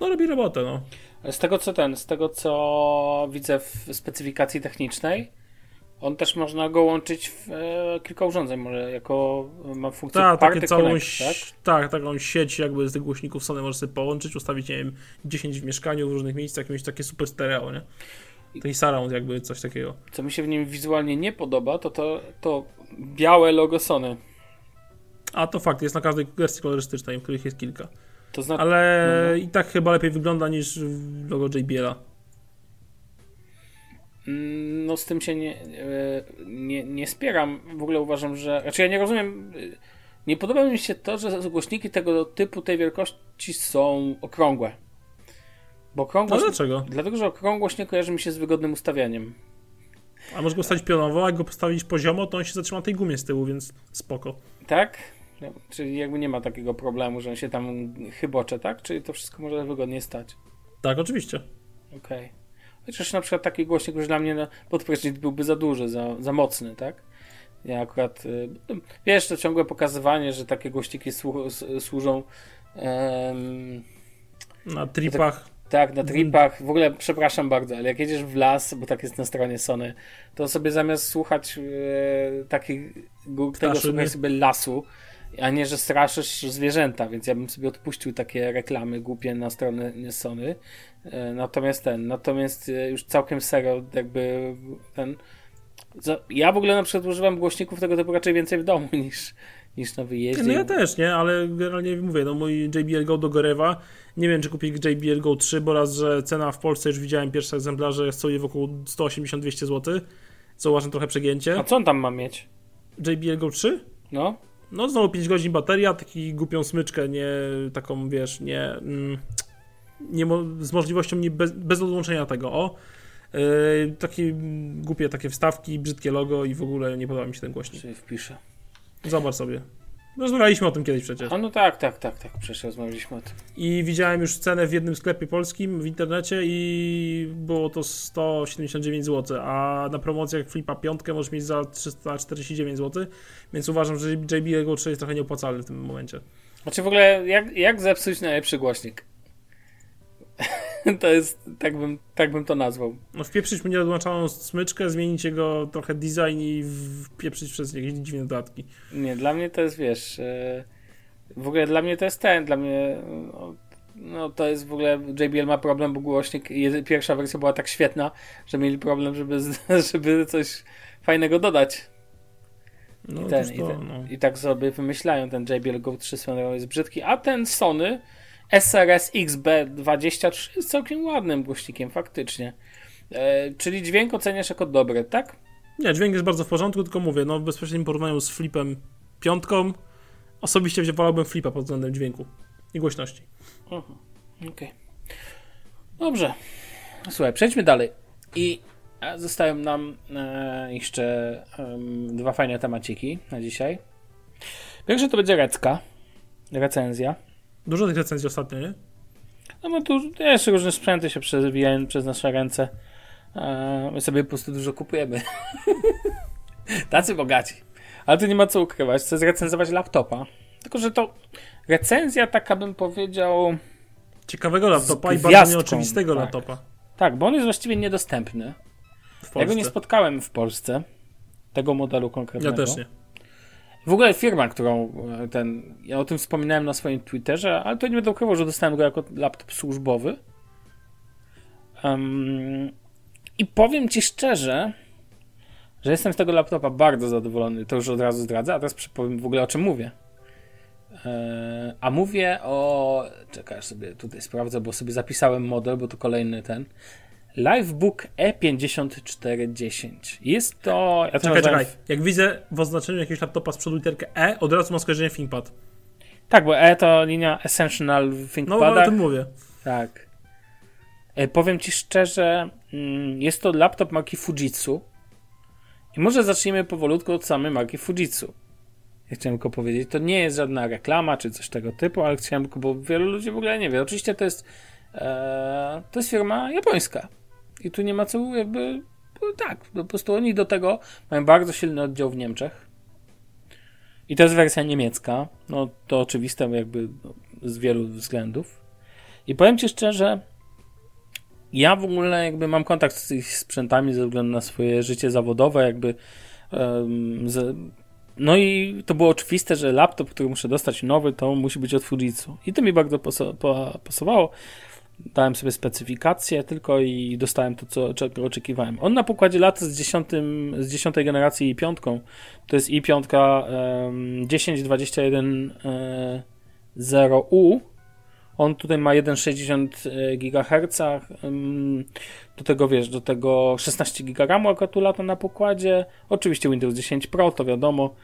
no robi robotę, no. Z tego co ten, z tego co widzę w specyfikacji technicznej, on też można go łączyć w e, kilka urządzeń, może jako ma funkcję Ta, takie całą, Connect, tak? tak, taką sieć jakby z tych głośników Sony możesz sobie połączyć, ustawić, nie wiem, 10 w mieszkaniu, w różnych miejscach, mieć takie super stereo, nie? Taki surround jakby, coś takiego. Co mi się w nim wizualnie nie podoba, to to, to białe logo Sony. A to fakt, jest na każdej wersji kolorystycznej, w których jest kilka. To. Ale no, no. i tak chyba lepiej wygląda niż logo JBL-a. Mm, no z tym się nie, e, nie, nie spieram. W ogóle uważam, że. Znaczy ja nie rozumiem. E, nie podoba mi się to, że głośniki tego typu, tej wielkości są okrągłe. Bo okrągłość. No dlaczego? Dlatego, że okrągłość nie kojarzy mi się z wygodnym ustawianiem. A możesz go postawić pionowo, a jak go postawić poziomo, to on się zatrzyma tej gumie z tyłu, więc spoko. Tak? No, czyli jakby nie ma takiego problemu, że on się tam chybocze, tak? Czyli to wszystko może wygodnie stać. Tak, oczywiście. Okej. Okay. Chociaż na przykład taki głośnik już dla mnie no, podprysznic byłby za duży, za, za mocny, tak? Ja akurat, y, wiesz, to ciągłe pokazywanie, że takie głośniki słu służą um, na tripach. Tak, na tripach. W ogóle przepraszam bardzo, ale jak jedziesz w las, bo tak jest na stronie Sony, to sobie zamiast słuchać e, takich, tego słuchaj sobie lasu, a nie, że straszysz zwierzęta, więc ja bym sobie odpuścił takie reklamy głupie na stronę Sony. E, natomiast ten, natomiast e, już całkiem serio jakby ten ja w ogóle na przykład używam głośników tego typu raczej więcej w domu niż, niż na wyjeździe. No ja też, nie? Ale generalnie mówię, no mój JBL Go do Gorewa, nie wiem czy kupię JBL Go 3, bo raz, że cena w Polsce już widziałem pierwsze egzemplarze jest sobie wokół 180-200 zł, co uważam trochę przegięcie. A co on tam ma mieć? JBL Go 3? No. No znowu 5 godzin bateria, taki głupią smyczkę, nie taką, wiesz, nie... Mm, nie z możliwością nie bez, bez odłączenia tego, o. Yy, takie głupie takie wstawki, brzydkie logo i w ogóle nie podoba mi się ten głośnik. Sobie wpiszę. Zobacz sobie. Rozmawialiśmy o tym kiedyś przecież. A no tak, tak, tak, tak, przecież rozmawialiśmy o tym. I widziałem już cenę w jednym sklepie polskim w internecie i było to 179 zł, a na promocjach Flipa 5 możesz mieć za 349 zł, więc uważam, że JBL Go 3 jest trochę nieopłacalny w tym momencie. Znaczy w ogóle, jak, jak zepsuć najlepszy głośnik? to jest, tak bym, tak bym to nazwał. No wpieprzyć mu nieodłączaną smyczkę, zmienić jego trochę design i wpieprzyć przez jakieś dziwne dodatki. Nie, dla mnie to jest, wiesz, e, w ogóle dla mnie to jest ten, dla mnie no, no to jest w ogóle, JBL ma problem, bo głośnik, pierwsza wersja była tak świetna, że mieli problem, żeby, żeby coś fajnego dodać. No, I, ten, to, i, ten, no. I tak sobie wymyślają, ten JBL Go 3 swoją jest brzydki, a ten Sony SRS XB23 jest całkiem ładnym głośnikiem, faktycznie. E, czyli dźwięk oceniasz jako dobry, tak? Nie, dźwięk jest bardzo w porządku, tylko mówię, no w bezpośrednim porównaniu z flipem piątką, osobiście wolałbym flipa pod względem dźwięku i głośności. Mhm. Okej. Okay. Dobrze. Słuchaj, przejdźmy dalej. I zostają nam e, jeszcze dwa fajne temaciki na dzisiaj. Pierwszy to będzie Recka. Recenzja. Dużo tych recenzji ostatnio, nie? No bo tu jeszcze różne sprzęty się przewijają przez nasze ręce. My sobie po prostu dużo kupujemy. Tacy bogaci. Ale tu nie ma co ukrywać, chcę zrecenzować laptopa. Tylko, że to recenzja taka bym powiedział... Ciekawego laptopa i bardzo nieoczywistego tak. laptopa. Tak, bo on jest właściwie niedostępny. Ja go nie spotkałem w Polsce. Tego modelu konkretnego. Ja też nie. W ogóle firma, którą e, ten. Ja o tym wspominałem na swoim Twitterze, ale to nie będę ukrywał, że dostałem go jako laptop służbowy. Um, I powiem ci szczerze, że jestem z tego laptopa bardzo zadowolony. To już od razu zdradzę, a teraz przypowiem w ogóle o czym mówię. Eee, a mówię o. Czekaj, sobie tutaj sprawdzę, bo sobie zapisałem model, bo to kolejny ten. Livebook E5410. Jest to. Ja czekaj, czekaj. Jak widzę w oznaczeniu jakiegoś laptopa z przodu literkę E, od razu mam skojarzenie ThinkPad. Tak, bo E to linia Essential ThinkPad. No, o tym mówię. Tak. E, powiem ci szczerze, mm, jest to laptop marki Fujitsu. I może zacznijmy powolutku od samej marki Fujitsu. Ja chciałem tylko powiedzieć, to nie jest żadna reklama czy coś tego typu, ale chciałem tylko, bo wielu ludzi w ogóle nie wie. Oczywiście to jest, e, to jest firma japońska. I tu nie ma co jakby. Tak, po prostu oni do tego mają bardzo silny oddział w Niemczech. I to jest wersja niemiecka. No to oczywiste, jakby no, z wielu względów. I powiem Ci szczerze, ja w ogóle jakby mam kontakt z tych sprzętami ze względu na swoje życie zawodowe, jakby. Um, no i to było oczywiste, że laptop, który muszę dostać nowy, to musi być od Fujitsu. I to mi bardzo pasowało dałem sobie specyfikację tylko i dostałem to, co, czego oczekiwałem. On na pokładzie lat z, 10, z 10 generacji i piątką, to jest i piątka um, 1021.0U. On tutaj ma 1,60 e, GHz. Do tego wiesz, do tego 16 GB RAMu lata na pokładzie. Oczywiście Windows 10 Pro, to wiadomo.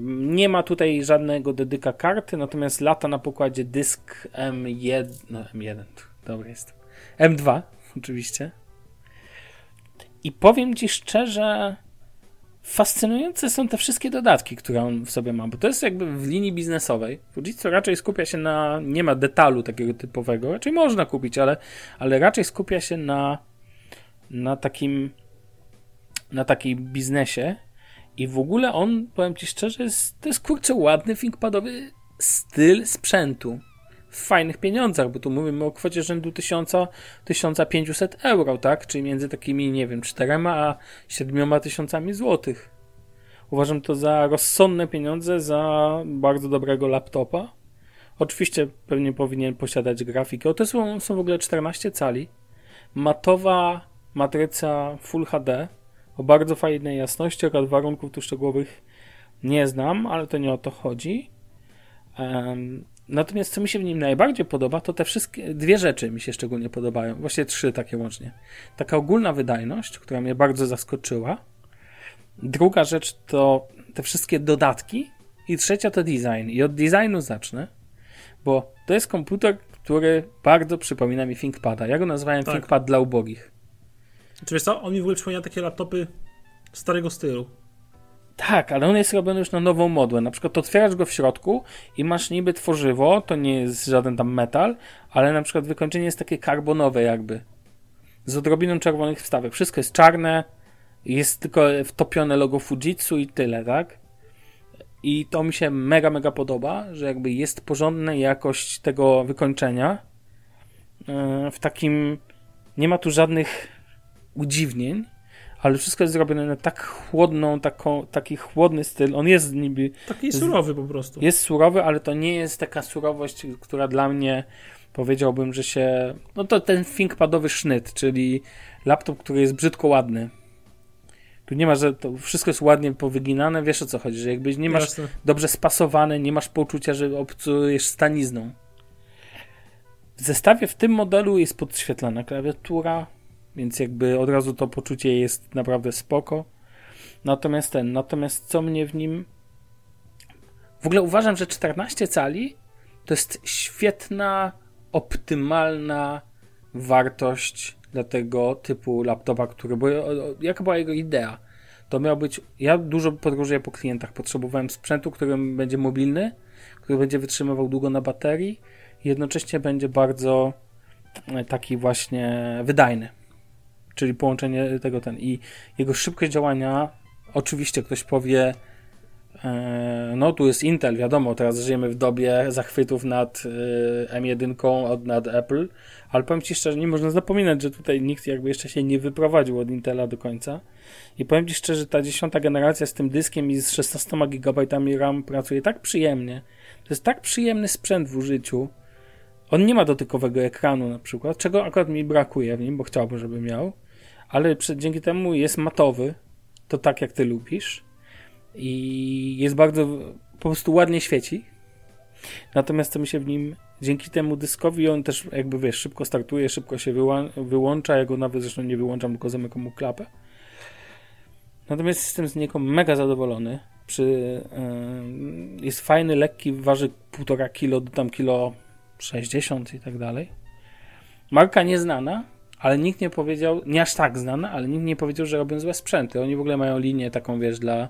Nie ma tutaj żadnego dedyka karty, natomiast lata na pokładzie dysk M1, no M1, dobry jest, M2 oczywiście. I powiem Ci szczerze, fascynujące są te wszystkie dodatki, które on w sobie ma, bo to jest jakby w linii biznesowej. Fujitsu raczej skupia się na, nie ma detalu takiego typowego, raczej można kupić, ale, ale raczej skupia się na, na takim, na takiej biznesie i w ogóle on, powiem Ci szczerze, jest, to jest kurczę ładny ThinkPadowy styl sprzętu. W fajnych pieniądzach, bo tu mówimy o kwocie rzędu 1000, 1500 euro, tak? Czyli między takimi, nie wiem, 4 a 7 tysiącami złotych. Uważam to za rozsądne pieniądze, za bardzo dobrego laptopa. Oczywiście pewnie powinien posiadać grafikę. O, to są, są w ogóle 14 cali. Matowa matryca Full HD o bardzo fajnej jasności, akurat warunków tu szczegółowych nie znam, ale to nie o to chodzi. Um, natomiast co mi się w nim najbardziej podoba, to te wszystkie, dwie rzeczy mi się szczególnie podobają, właściwie trzy takie łącznie. Taka ogólna wydajność, która mnie bardzo zaskoczyła. Druga rzecz to te wszystkie dodatki i trzecia to design. I od designu zacznę, bo to jest komputer, który bardzo przypomina mi ThinkPada. Ja go nazywałem tak. ThinkPad dla ubogich. Czy wiesz co, on mi w ogóle przypomina takie laptopy starego stylu. Tak, ale on jest robiony już na nową modłę. Na przykład otwierasz go w środku i masz niby tworzywo, to nie jest żaden tam metal, ale na przykład wykończenie jest takie karbonowe jakby. Z odrobiną czerwonych wstawek. Wszystko jest czarne, jest tylko wtopione logo Fujitsu i tyle, tak? I to mi się mega, mega podoba, że jakby jest porządna jakość tego wykończenia. E, w takim nie ma tu żadnych udziwnień, ale wszystko jest zrobione na tak chłodną, taką, taki chłodny styl. On jest niby... Taki surowy po prostu. Jest surowy, ale to nie jest taka surowość, która dla mnie powiedziałbym, że się... No to ten ThinkPadowy sznyt, czyli laptop, który jest brzydko ładny. Tu nie ma, że to wszystko jest ładnie powyginane, wiesz o co chodzi, że jakbyś nie masz Jasne. dobrze spasowane, nie masz poczucia, że obcujesz stanizną. W zestawie w tym modelu jest podświetlana klawiatura, więc jakby od razu to poczucie jest naprawdę spoko. Natomiast ten, natomiast co mnie w nim. W ogóle uważam, że 14 cali to jest świetna, optymalna wartość dla tego typu laptopa, który. Bo jaka była jego idea? To miał być. Ja dużo podróżuję po klientach. Potrzebowałem sprzętu, który będzie mobilny, który będzie wytrzymywał długo na baterii, jednocześnie będzie bardzo e, taki właśnie wydajny czyli połączenie tego ten i jego szybkość działania Oczywiście ktoś powie, e, no tu jest Intel, wiadomo, teraz żyjemy w dobie zachwytów nad e, M1 od nad Apple, ale powiem Ci szczerze, nie można zapominać, że tutaj nikt jakby jeszcze się nie wyprowadził od Intela do końca. I powiem Ci szczerze, ta dziesiąta generacja z tym dyskiem i z 16 GB RAM pracuje tak przyjemnie. To jest tak przyjemny sprzęt w użyciu. On nie ma dotykowego ekranu na przykład, czego akurat mi brakuje w nim, bo chciałbym, żeby miał. Ale dzięki temu jest matowy, to tak jak Ty lubisz. I jest bardzo, po prostu ładnie świeci. Natomiast co mi się w nim dzięki temu dyskowi on też jakby wiesz, szybko startuje, szybko się wyłącza, ja go nawet zresztą nie wyłączam, tylko zamykam mu klapę. Natomiast jestem z niego mega zadowolony. Przy, yy, jest fajny, lekki, waży 1,5 kilo tam kilo 60 i tak dalej. Marka nieznana, ale nikt nie powiedział, nie aż tak znana, ale nikt nie powiedział, że robią złe sprzęty. Oni w ogóle mają linię taką, wiesz, dla,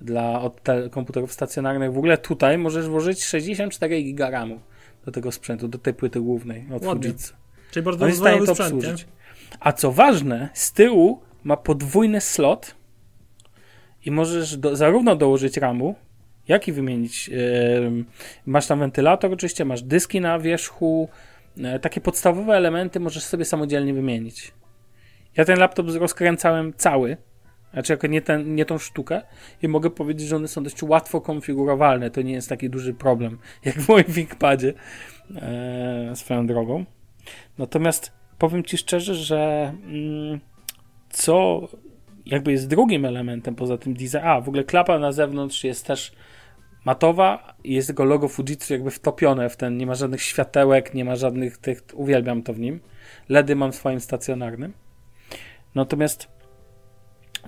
dla od komputerów stacjonarnych. W ogóle tutaj możesz włożyć 64 giga RAMu do tego sprzętu, do tej płyty głównej od Ładnie. Fujitsu. Czyli bardzo to sprzęt, obsłużyć. Nie? A co ważne, z tyłu ma podwójny slot i możesz do, zarówno dołożyć RAMu, jak i wymienić. Yy, masz tam wentylator, oczywiście, masz dyski na wierzchu. Yy, takie podstawowe elementy możesz sobie samodzielnie wymienić. Ja ten laptop rozkręcałem cały, znaczy nie, ten, nie tą sztukę i mogę powiedzieć, że one są dość łatwo konfigurowalne. To nie jest taki duży problem, jak w moim ThinkPadzie e, swoją drogą. Natomiast powiem Ci szczerze, że mm, co jakby jest drugim elementem poza tym design. A, w ogóle klapa na zewnątrz jest też matowa i jest tego logo Fujitsu jakby wtopione w ten, nie ma żadnych światełek, nie ma żadnych tych, uwielbiam to w nim. LEDy mam w swoim stacjonarnym. Natomiast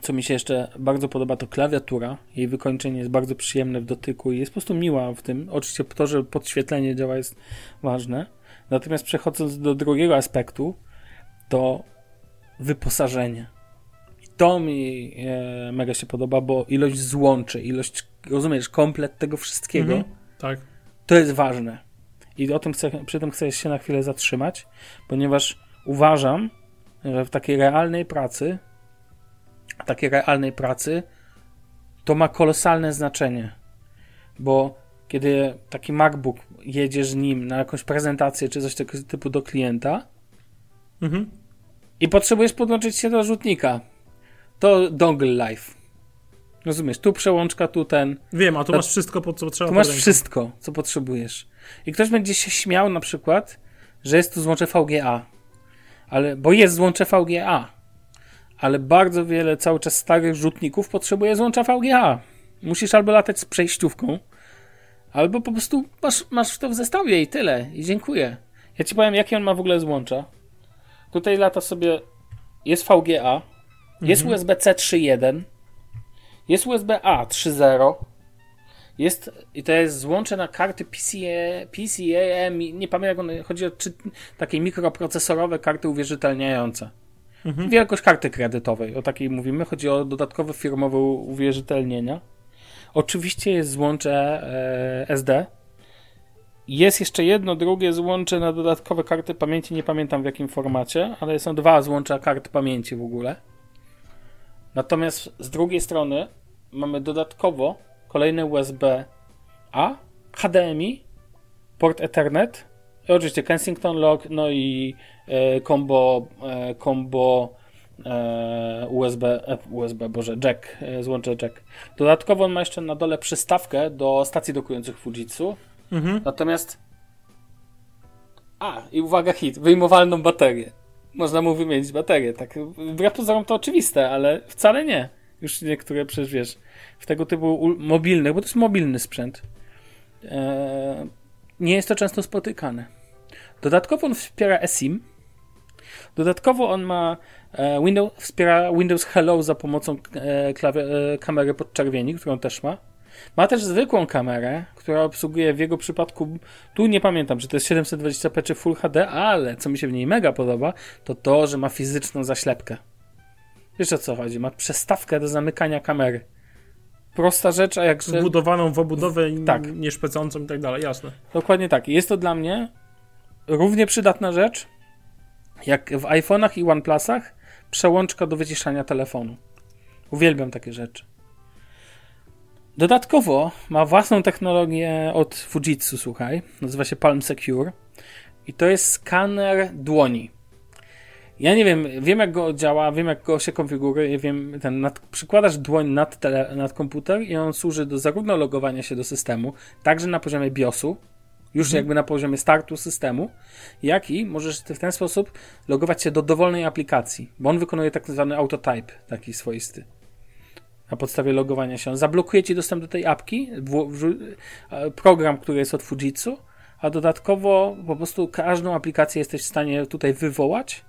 co mi się jeszcze bardzo podoba, to klawiatura. Jej wykończenie jest bardzo przyjemne w dotyku i jest po prostu miła w tym. Oczywiście to, że podświetlenie działa jest ważne. Natomiast przechodząc do drugiego aspektu, to wyposażenie to mi e, mega się podoba, bo ilość złączy, ilość, rozumiesz, komplet tego wszystkiego, mhm, tak. to jest ważne. I o tym chcę, przy tym chcę się na chwilę zatrzymać, ponieważ uważam, że w takiej realnej pracy, takiej realnej pracy, to ma kolosalne znaczenie, bo kiedy taki MacBook jedziesz nim na jakąś prezentację czy coś tego typu do klienta mhm. i potrzebujesz podłączyć się do rzutnika, to dongle life. Rozumiesz, tu przełączka, tu ten. Wiem, a tu masz wszystko, po co trzeba. Tu masz wszystko, co potrzebujesz. I ktoś będzie się śmiał na przykład, że jest tu złącze VGA. Ale, bo jest złącze VGA. Ale bardzo wiele cały czas starych rzutników potrzebuje złącza VGA. Musisz albo latać z przejściówką, albo po prostu masz, masz to w zestawie i tyle. I dziękuję. Ja ci powiem, jakie on ma w ogóle złącza. Tutaj lata sobie. Jest VGA, jest mhm. USB-C 3.1, jest USB-A 3.0, jest, i to jest złącze na karty PCA, PCAM, nie pamiętam jak one, chodzi o czy, takie mikroprocesorowe karty uwierzytelniające. Mhm. Wielkość karty kredytowej, o takiej mówimy, chodzi o dodatkowe firmowe uwierzytelnienia. Oczywiście jest złącze e, SD. Jest jeszcze jedno, drugie złącze na dodatkowe karty pamięci, nie pamiętam w jakim formacie, ale są dwa złącza kart pamięci w ogóle. Natomiast z drugiej strony mamy dodatkowo kolejne USB-A, HDMI, port Ethernet, i oczywiście Kensington Lock, no i e, combo, e, combo e, USB, e, USB, boże, jack, e, złącze jack. Dodatkowo on ma jeszcze na dole przystawkę do stacji dokujących Fujitsu. Mhm. Natomiast a, i uwaga hit, wyjmowalną baterię można mu wymienić baterię. Tak, wbrew pozorom to oczywiste, ale wcale nie. Już niektóre przecież wiesz, w tego typu mobilnych, bo to jest mobilny sprzęt, e, nie jest to często spotykane. Dodatkowo on wspiera eSIM. Dodatkowo on ma e, Windows, wspiera Windows Hello za pomocą e, e, kamery podczerwieni, którą też ma. Ma też zwykłą kamerę, która obsługuje w jego przypadku, tu nie pamiętam, czy to jest 720p czy Full HD, ale co mi się w niej mega podoba, to to, że ma fizyczną zaślepkę. Wiesz o co chodzi? Ma przestawkę do zamykania kamery. Prosta rzecz, a jak Wbudowaną w obudowę, tak. nieszpecącą i tak dalej, jasne. Dokładnie tak. Jest to dla mnie równie przydatna rzecz, jak w iPhone'ach i OnePlusach przełączka do wyciszania telefonu. Uwielbiam takie rzeczy. Dodatkowo ma własną technologię od Fujitsu, słuchaj. Nazywa się Palm Secure. I to jest skaner dłoni. Ja nie wiem, wiem jak go działa, wiem jak go się konfiguruje, wiem, ten, nad, przykładasz dłoń nad, tele, nad komputer i on służy do zarówno logowania się do systemu, także na poziomie BIOSu, już mhm. jakby na poziomie startu systemu, jak i możesz w ten sposób logować się do dowolnej aplikacji, bo on wykonuje tak zwany autotype, taki swoisty. Na podstawie logowania się. Zablokuje ci dostęp do tej apki, w, program, który jest od Fujitsu, a dodatkowo po prostu każdą aplikację jesteś w stanie tutaj wywołać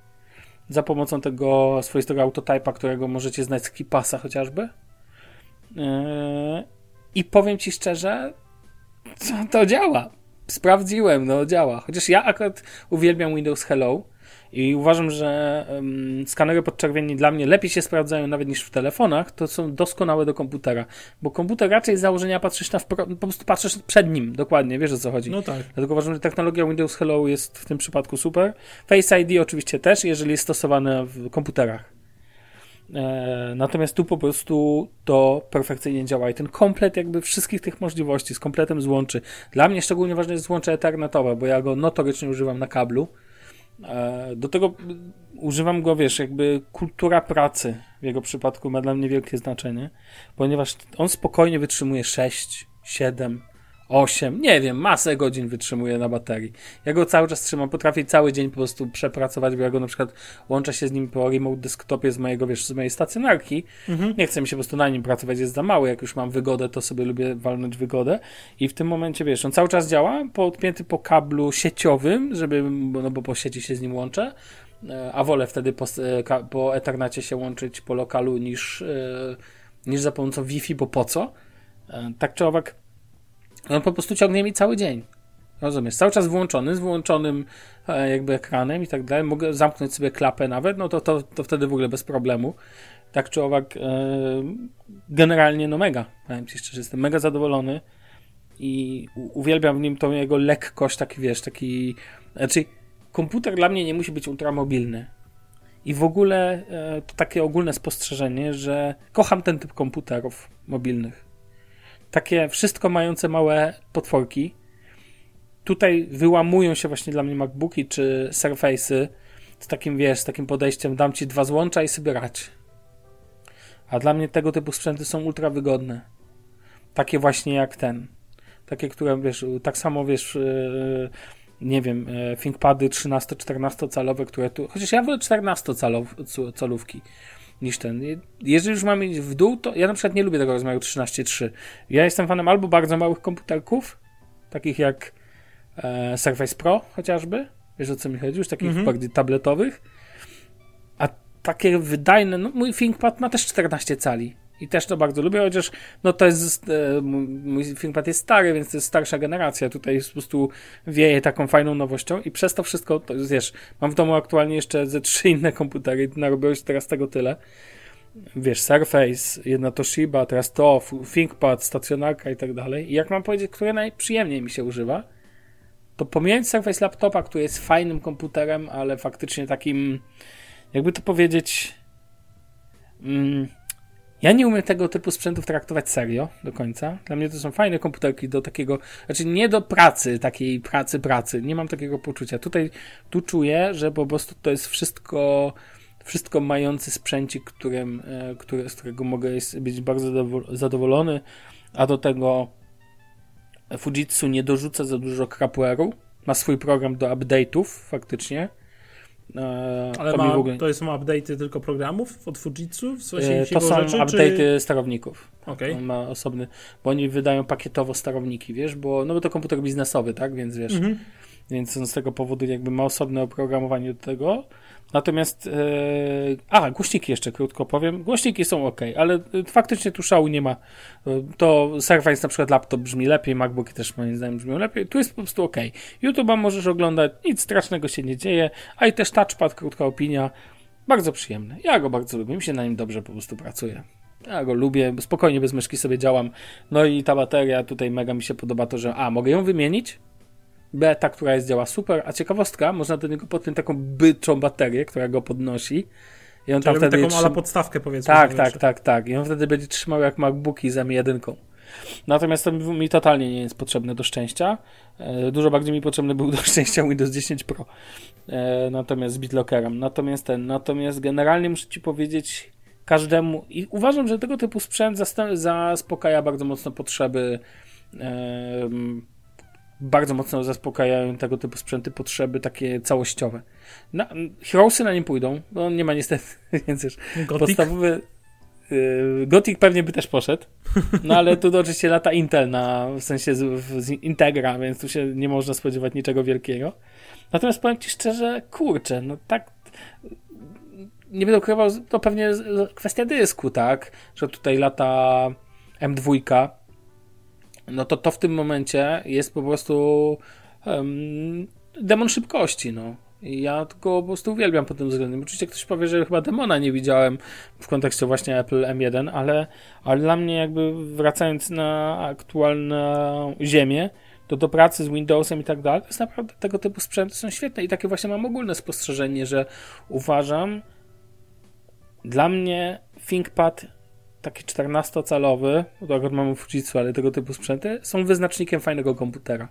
za pomocą tego swoistego autotypa, którego możecie znać z Kipasa chociażby. Yy, I powiem ci szczerze, to działa. Sprawdziłem, no działa. Chociaż ja akurat uwielbiam Windows Hello i uważam, że um, skanery podczerwieni dla mnie lepiej się sprawdzają nawet niż w telefonach, to są doskonałe do komputera. Bo komputer raczej z założenia patrzysz na wpro- po prostu patrzysz przed nim, dokładnie, wiesz o co chodzi. No tak. Dlatego uważam, że technologia Windows Hello jest w tym przypadku super. Face ID oczywiście też, jeżeli jest stosowane w komputerach. E, natomiast tu po prostu to perfekcyjnie działa i ten komplet jakby wszystkich tych możliwości z kompletem złączy. Dla mnie szczególnie ważne jest złącze ethernetowe, bo ja go notorycznie używam na kablu. E, do tego używam go, wiesz, jakby kultura pracy w jego przypadku ma dla mnie wielkie znaczenie, ponieważ on spokojnie wytrzymuje 6, 7, 8, nie wiem, masę godzin wytrzymuje na baterii. Ja go cały czas trzymam, potrafię cały dzień po prostu przepracować, bo ja go na przykład łączę się z nim po remote desktopie z mojego, wiesz, z mojej stacjonarki. Mhm. Nie chcę mi się po prostu na nim pracować, jest za mały. Jak już mam wygodę, to sobie lubię walnąć wygodę. I w tym momencie, wiesz, on cały czas działa, podpięty po kablu sieciowym, żeby, no bo po sieci się z nim łączę e, a wolę wtedy po, e, po Ethernacie się łączyć po lokalu niż, e, niż za pomocą Wi-Fi, bo po co? Tak czy owak, on po prostu ciągnie mi cały dzień. Rozumiesz? Cały czas włączony, z włączonym e, jakby ekranem i tak dalej. Mogę zamknąć sobie klapę nawet, no to, to, to wtedy w ogóle bez problemu. Tak czy owak, e, generalnie no mega. Powiem Ci szczerze, jestem mega zadowolony i uwielbiam w nim tą jego lekkość, taki wiesz, taki... Znaczy, komputer dla mnie nie musi być ultramobilny. I w ogóle e, to takie ogólne spostrzeżenie, że kocham ten typ komputerów mobilnych takie wszystko mające małe potworki. Tutaj wyłamują się właśnie dla mnie MacBooki czy Surface'y z takim, wiesz, z takim podejściem dam ci dwa złącza i sobie rać. A dla mnie tego typu sprzęty są ultra wygodne. Takie właśnie jak ten. Takie, które, wiesz, tak samo, wiesz, yy, nie wiem, yy, ThinkPady 13-14 calowe, które tu, chociaż ja wolę 14 calówki niż ten. Jeżeli już mamy iść w dół, to ja na przykład nie lubię tego rozmiaru 13.3. Ja jestem fanem albo bardzo małych komputerków, takich jak e, Surface Pro chociażby, wiesz o co mi chodzi, już takich mm -hmm. bardziej tabletowych, a takie wydajne, no mój ThinkPad ma też 14 cali. I też to bardzo lubię, chociaż no to jest, e, mój ThinkPad jest stary, więc to jest starsza generacja. Tutaj po prostu wieje taką fajną nowością i przez to wszystko, to wiesz, mam w domu aktualnie jeszcze ze trzy inne komputery, narobiłeś teraz tego tyle. Wiesz, Surface, jedna Toshiba, teraz to, ThinkPad, stacjonarka i tak dalej. I jak mam powiedzieć, które najprzyjemniej mi się używa, to pomijając Surface Laptopa, który jest fajnym komputerem, ale faktycznie takim, jakby to powiedzieć, mm, ja nie umiem tego typu sprzętów traktować serio do końca. Dla mnie to są fajne komputerki do takiego, znaczy nie do pracy, takiej pracy, pracy. Nie mam takiego poczucia. Tutaj, tu czuję, że po prostu to jest wszystko, wszystko mający sprzęcik, którym, e, który, z którego mogę być bardzo zadowolony, a do tego Fujitsu nie dorzuca za dużo crapware'u. Ma swój program do update'ów faktycznie Ale to, ma, ogóle... to są update'y tylko programów od Fujitsu? W sensie e, to są rzeczy, update'y czy... sterowników. Okay. On ma osobny, bo oni wydają pakietowo sterowniki, wiesz, bo, no bo to komputer biznesowy, tak, więc wiesz, mhm. więc on z tego powodu jakby ma osobne oprogramowanie do tego, Natomiast, e, a, głośniki jeszcze krótko powiem. Głośniki są ok, ale faktycznie tu szału nie ma. E, to Surface na przykład laptop brzmi lepiej, MacBooki też moim zdaniem brzmią lepiej. Tu jest po prostu ok. YouTube'a możesz oglądać, nic strasznego się nie dzieje, a i też touchpad, krótka opinia, bardzo przyjemny. Ja go bardzo lubię, mi się na nim dobrze po prostu pracuje. Ja go lubię, spokojnie bez myszki sobie działam. No i ta bateria tutaj mega mi się podoba to, że a, mogę ją wymienić, beta, która jest działa super, a ciekawostka, można do niego podpiąć taką byczą baterię, która go podnosi I on tam wtedy taką ala podstawkę powiedzmy. Tak, tak, tak, tak. I on wtedy będzie trzymał jak MacBooki z M1. Natomiast to mi totalnie nie jest potrzebne do szczęścia. E, dużo bardziej mi potrzebny był do szczęścia Windows 10 Pro. E, natomiast z BitLockerem. Natomiast ten, natomiast generalnie muszę ci powiedzieć każdemu i uważam, że tego typu sprzęt zaspokaja bardzo mocno potrzeby bardzo mocno zaspokajają tego typu sprzęty potrzeby takie całościowe. Na, Heroesy na nim pójdą, on nie ma niestety, więc już Gothic? podstawowy yy, Gothic pewnie by też poszedł, no ale tu oczywiście lata Intel na, w sensie z, z Integra, więc tu się nie można spodziewać niczego wielkiego. Natomiast powiem Ci szczerze, kurczę, no tak nie będę ukrywał, to pewnie kwestia dysku, tak, że tutaj lata M2 no to to w tym momencie jest po prostu um, demon szybkości, no. Ja go po prostu uwielbiam pod tym względem. Oczywiście ktoś powie, że chyba demona nie widziałem w kontekście właśnie Apple M1, ale, ale dla mnie jakby wracając na aktualną ziemię, to do pracy z Windowsem i tak dalej, to jest naprawdę tego typu sprzęty są świetne i takie właśnie mam ogólne spostrzeżenie, że uważam, dla mnie ThinkPad taki 14-calowy, to akurat mamy Fujitsu, ale tego typu sprzęty, są wyznacznikiem fajnego komputera.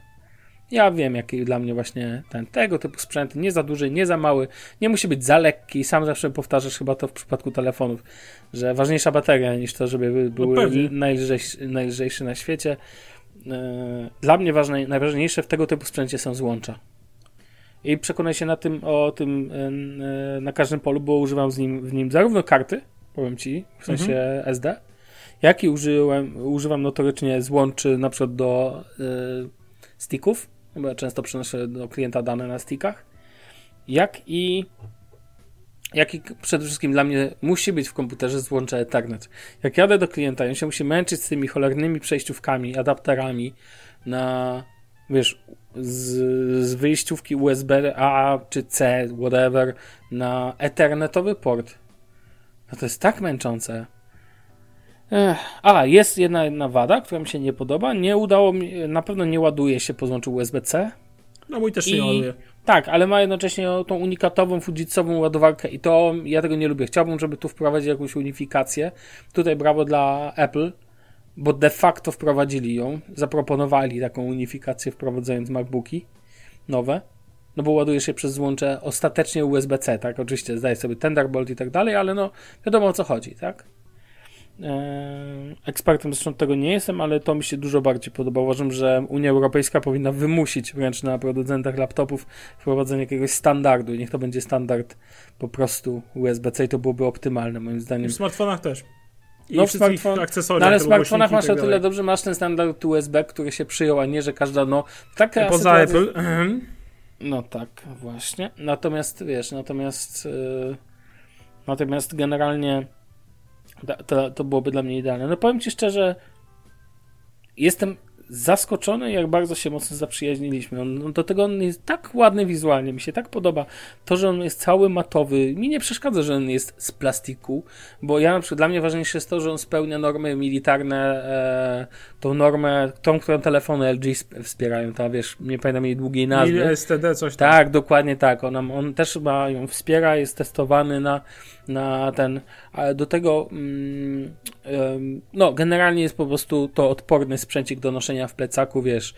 Ja wiem, jaki dla mnie właśnie ten, tego typu sprzęt, nie za duży, nie za mały, nie musi być za lekki. Sam zawsze powtarzasz chyba to w przypadku telefonów, że ważniejsza bateria niż to, żeby był no najlżejszy, najlżejszy na świecie. E, dla mnie ważne, najważniejsze w tego typu sprzęcie są złącza. I przekonaj się na tym, o tym e, e, na każdym polu, bo używam z nim, w nim zarówno karty, powiem ci, w sensie mhm. SD, jak i użyłem, używam notorycznie złączy na przykład do y, sticków, bo ja często przenoszę do klienta dane na stickach, jak i jak i przede wszystkim dla mnie musi być w komputerze złącze Ethernet. Jak jadę do klienta on się musi męczyć z tymi cholernymi przejściówkami, adapterami na, wiesz, z, z wyjściówki USB A czy C, whatever, na Ethernetowy port, no to jest tak męczące. Ech. A, jest jedna, jedna wada, która mi się nie podoba. Nie udało mi, na pewno nie ładuje się po złączu USB-C. No mój też I, nie ładuje. Tak, ale ma jednocześnie tą unikatową, fujitsową ładowarkę i to ja tego nie lubię. Chciałbym, żeby tu wprowadzić jakąś unifikację. Tutaj brawo dla Apple, bo de facto wprowadzili ją. Zaproponowali taką unifikację wprowadzając MacBooki nowe no bo ładujesz się przez złącze ostatecznie USB-C, tak? Oczywiście zdaje sobie Thunderbolt i tak dalej, ale no wiadomo o co chodzi, tak? Eee, ekspertem zresztą tego nie jestem, ale to mi się dużo bardziej podoba. Uważam, że Unia Europejska powinna wymusić wręcz na producentach laptopów wprowadzenie jakiegoś standardu. Niech to będzie standard po prostu USB-C i to byłoby optymalne moim zdaniem. W smartfonach też. I no, w smartfon... akcesoriach. No, ale w smartfonach masz tak o tyle dobrze, masz ten standard USB, który się przyjął, a nie, że każda, no... Taka Poza sytuacja... Apple. No tak, właśnie. Natomiast wiesz, natomiast yy, natomiast generalnie to, to byłoby dla mnie idealne. No powiem ci szczerze, jestem zaskoczony, jak bardzo się mocno zaprzyjaźniliśmy. On, do tego on jest tak ładny wizualnie, mi się tak podoba. To, że on jest cały matowy, mi nie przeszkadza, że on jest z plastiku, bo ja na przykład, dla mnie ważniejsze jest to, że on spełnia normy militarne, e, tą normę, tą, którą telefony LG wspierają, ta wiesz, nie pamiętam jej długiej nazwy. STD, coś tam. Tak, dokładnie tak. On, on też chyba ją wspiera, jest testowany na, na ten, ale do tego mm, no, generalnie jest po prostu to odporny sprzęcik do noszenia w plecaku, wiesz,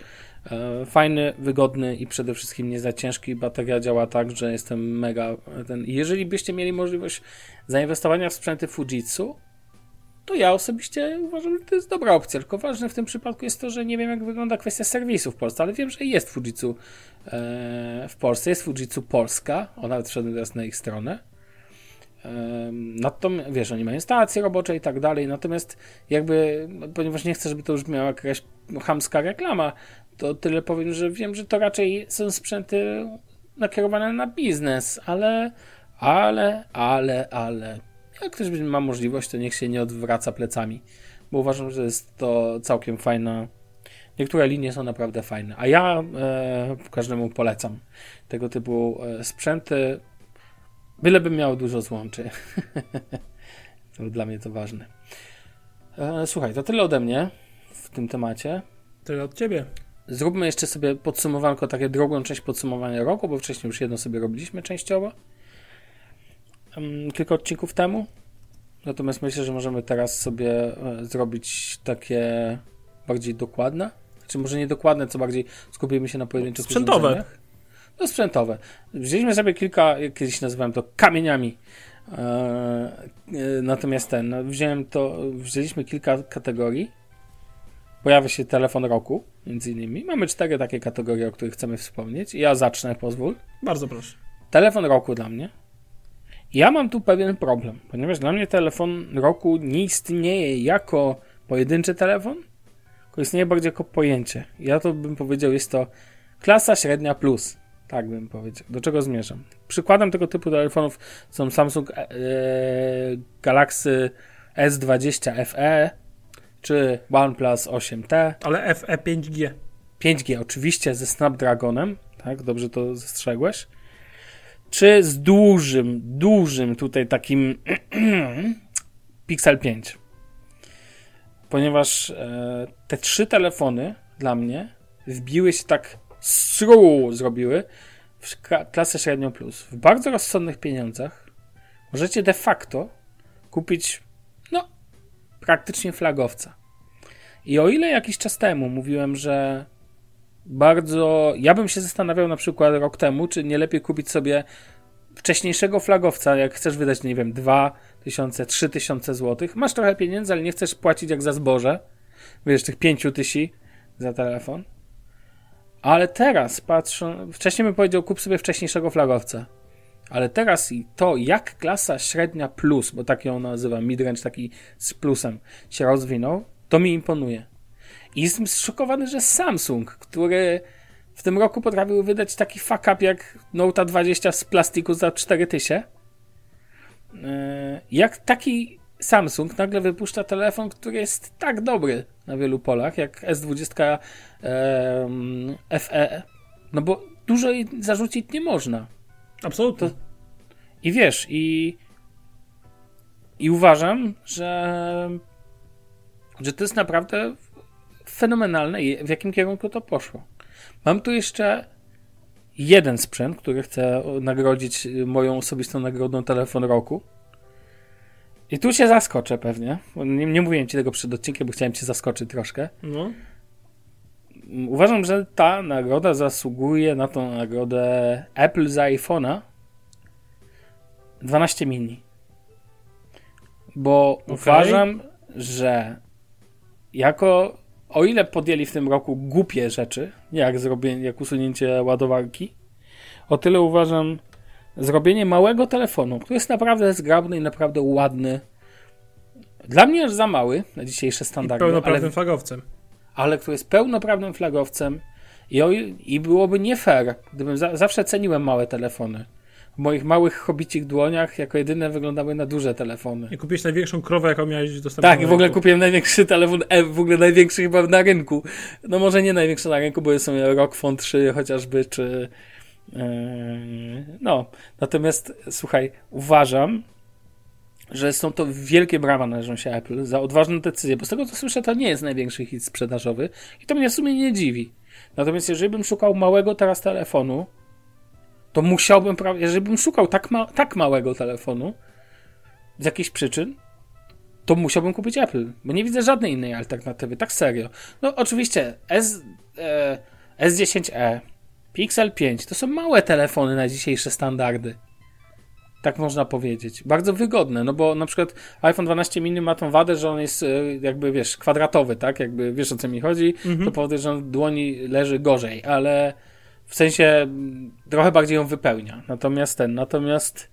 e, fajny, wygodny i przede wszystkim nie za ciężki. Bateria działa tak, że jestem mega ten. Jeżeli byście mieli możliwość zainwestowania w sprzęty Fujitsu, to ja osobiście uważam, że to jest dobra opcja. Tylko ważne w tym przypadku jest to, że nie wiem, jak wygląda kwestia serwisu w Polsce, ale wiem, że jest Fujitsu e, w Polsce, jest Fujitsu Polska. Ona nawet wszedłem teraz na ich stronę. Natomiast, wiesz, oni mają stacje robocze i tak dalej, natomiast jakby, ponieważ nie chcę, żeby to już miała jakaś chamska reklama, to tyle powiem, że wiem, że to raczej są sprzęty nakierowane na biznes, ale, ale, ale, ale, jak ktoś ma możliwość, to niech się nie odwraca plecami, bo uważam, że jest to całkiem fajna, niektóre linie są naprawdę fajne, a ja e, każdemu polecam tego typu e, sprzęty, Bylebym miał dużo złączy. dla mnie to ważne. E, słuchaj, to tyle ode mnie w tym temacie. Tyle od ciebie. Zróbmy jeszcze sobie podsumowanko, takie drugą część podsumowania roku, bo wcześniej już jedno sobie robiliśmy częściowo. kilka odcinków temu. Natomiast myślę, że możemy teraz sobie e, zrobić takie bardziej dokładne. Znaczy może nie dokładne, co bardziej skupimy się na pojedynczych Sprzętowe. No sprzętowe. Wzięliśmy sobie kilka, kiedyś nazywałem to kamieniami. E, e, natomiast ten, no, wziąłem to, wzięliśmy kilka kategorii. Pojawia się telefon roku, między innymi. Mamy cztery takie kategorie, o których chcemy wspomnieć. Ja zacznę, pozwól. Bardzo proszę. Telefon roku dla mnie. Ja mam tu pewien problem, ponieważ dla mnie telefon roku nie istnieje jako pojedynczy telefon, tylko istnieje bardziej jako pojęcie. Ja to bym powiedział, jest to klasa średnia plus. Tak bym powiedział. Do czego zmierzam? Przykładem tego typu telefonów są Samsung e, Galaxy S20 FE czy OnePlus 8T. Ale FE 5G. 5G oczywiście ze Snapdragonem, tak? Dobrze to zastrzegłeś czy z dużym, dużym tutaj takim Pixel 5. Ponieważ e, te trzy telefony dla mnie wbiły się tak sru zrobiły w klasę średnią plus. W bardzo rozsądnych pieniądzach możecie de facto kupić no praktycznie flagowca. I o ile jakiś czas temu mówiłem, że bardzo. Ja bym się zastanawiał na przykład rok temu, czy nie lepiej kupić sobie wcześniejszego flagowca, jak chcesz wydać, nie wiem, 2000, 3000 zł. Masz trochę pieniędzy, ale nie chcesz płacić jak za zboże. Wiesz, tych 5000 za telefon. Ale teraz patrzę, wcześniej bym powiedział, kup sobie wcześniejszego flagowca. Ale teraz i to, jak klasa średnia plus, bo tak ją nazywam, midrange taki z plusem, się rozwinął, to mi imponuje. I jestem zszokowany, że Samsung, który w tym roku potrafił wydać taki fuck up jak Note 20 z plastiku za 4000. E, jak taki Samsung nagle wypuszcza telefon, który jest tak dobry na wielu polach, jak S20 FE. No bo dużo jej zarzucić nie można. Absolutnie. To... I wiesz, i i uważam, że że to jest naprawdę fenomenalne, w jakim kierunku to poszło. Mam tu jeszcze jeden sprzęt, który chcę nagrodzić moją osobistą nagrodą telefon roku. I tu się zaskoczę pewnie. Nie, nie mówiłem ci tego przed odcinkiem, bo chciałem cię zaskoczyć troszkę. No. Uważam, że ta nagroda zasługuje na tą nagrodę Apple za iPhone'a 12 mini. Bo okay. uważam, że jako o ile podjęli w tym roku głupie rzeczy, jak zrobienie, jak usunięcie ładowarki, o tyle uważam zrobienie małego telefonu, który jest naprawdę zgrabny i naprawdę ładny. Dla mnie aż za mały na dzisiejsze standardy. I pełnoprawnym ale, flagowcem. Ale który jest pełnoprawnym flagowcem i, o, i byłoby nie fair, gdybym za, zawsze ceniłem małe telefony w moich małych hobicich dłoniach jako jedyne wyglądały na duże telefony. I kupiłeś największą krowę, jaką miałeś dostępną. Tak, i w ogóle kupiłem największy telefon, e, w ogóle największy chyba na rynku. No może nie największy na rynku, bo są Rock Phone 3 chociażby, czy... Yy, no, natomiast słuchaj, uważam, że są to wielkie brawa należą się Apple za odważną decyzję, bo z tego co słyszę, to nie jest największy hit sprzedażowy i to mnie w sumie nie dziwi. Natomiast jeżeli bym szukał małego teraz telefonu, to musiałbym, jeżeli bym szukał tak, ma, tak małego telefonu, z jakichś przyczyn, to musiałbym kupić Apple, bo nie widzę żadnej innej alternatywy, tak serio. No oczywiście S, e, S10e, Pixel 5 to są małe telefony na dzisiejsze standardy. Tak można powiedzieć. Bardzo wygodne, no bo na przykład iPhone 12 mini ma tą wadę, że on jest e, jakby, wiesz, kwadratowy, tak? Jakby, wiesz o co mi chodzi, mhm. to powoduje, że on w dłoni leży gorzej, ale w sensie trochę bardziej ją wypełnia. Natomiast ten, natomiast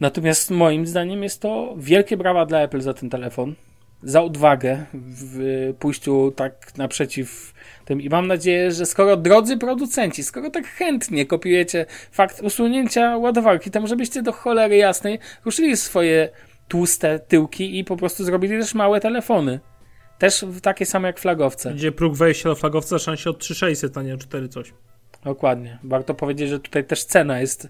natomiast moim zdaniem jest to wielkie brawa dla Apple za ten telefon. Za odwagę w pójściu tak naprzeciw tym i mam nadzieję, że skoro drodzy producenci, skoro tak chętnie kopiujecie fakt usunięcia ładowarki, to może byście do cholery jasnej ruszyli swoje tłuste tyłki i po prostu zrobili też małe telefony. Też takie same jak flagowce. Gdzie próg wejścia do flagowca zaczyna się od 3600, a nie od 4 coś. Dokładnie. Warto powiedzieć, że tutaj też cena jest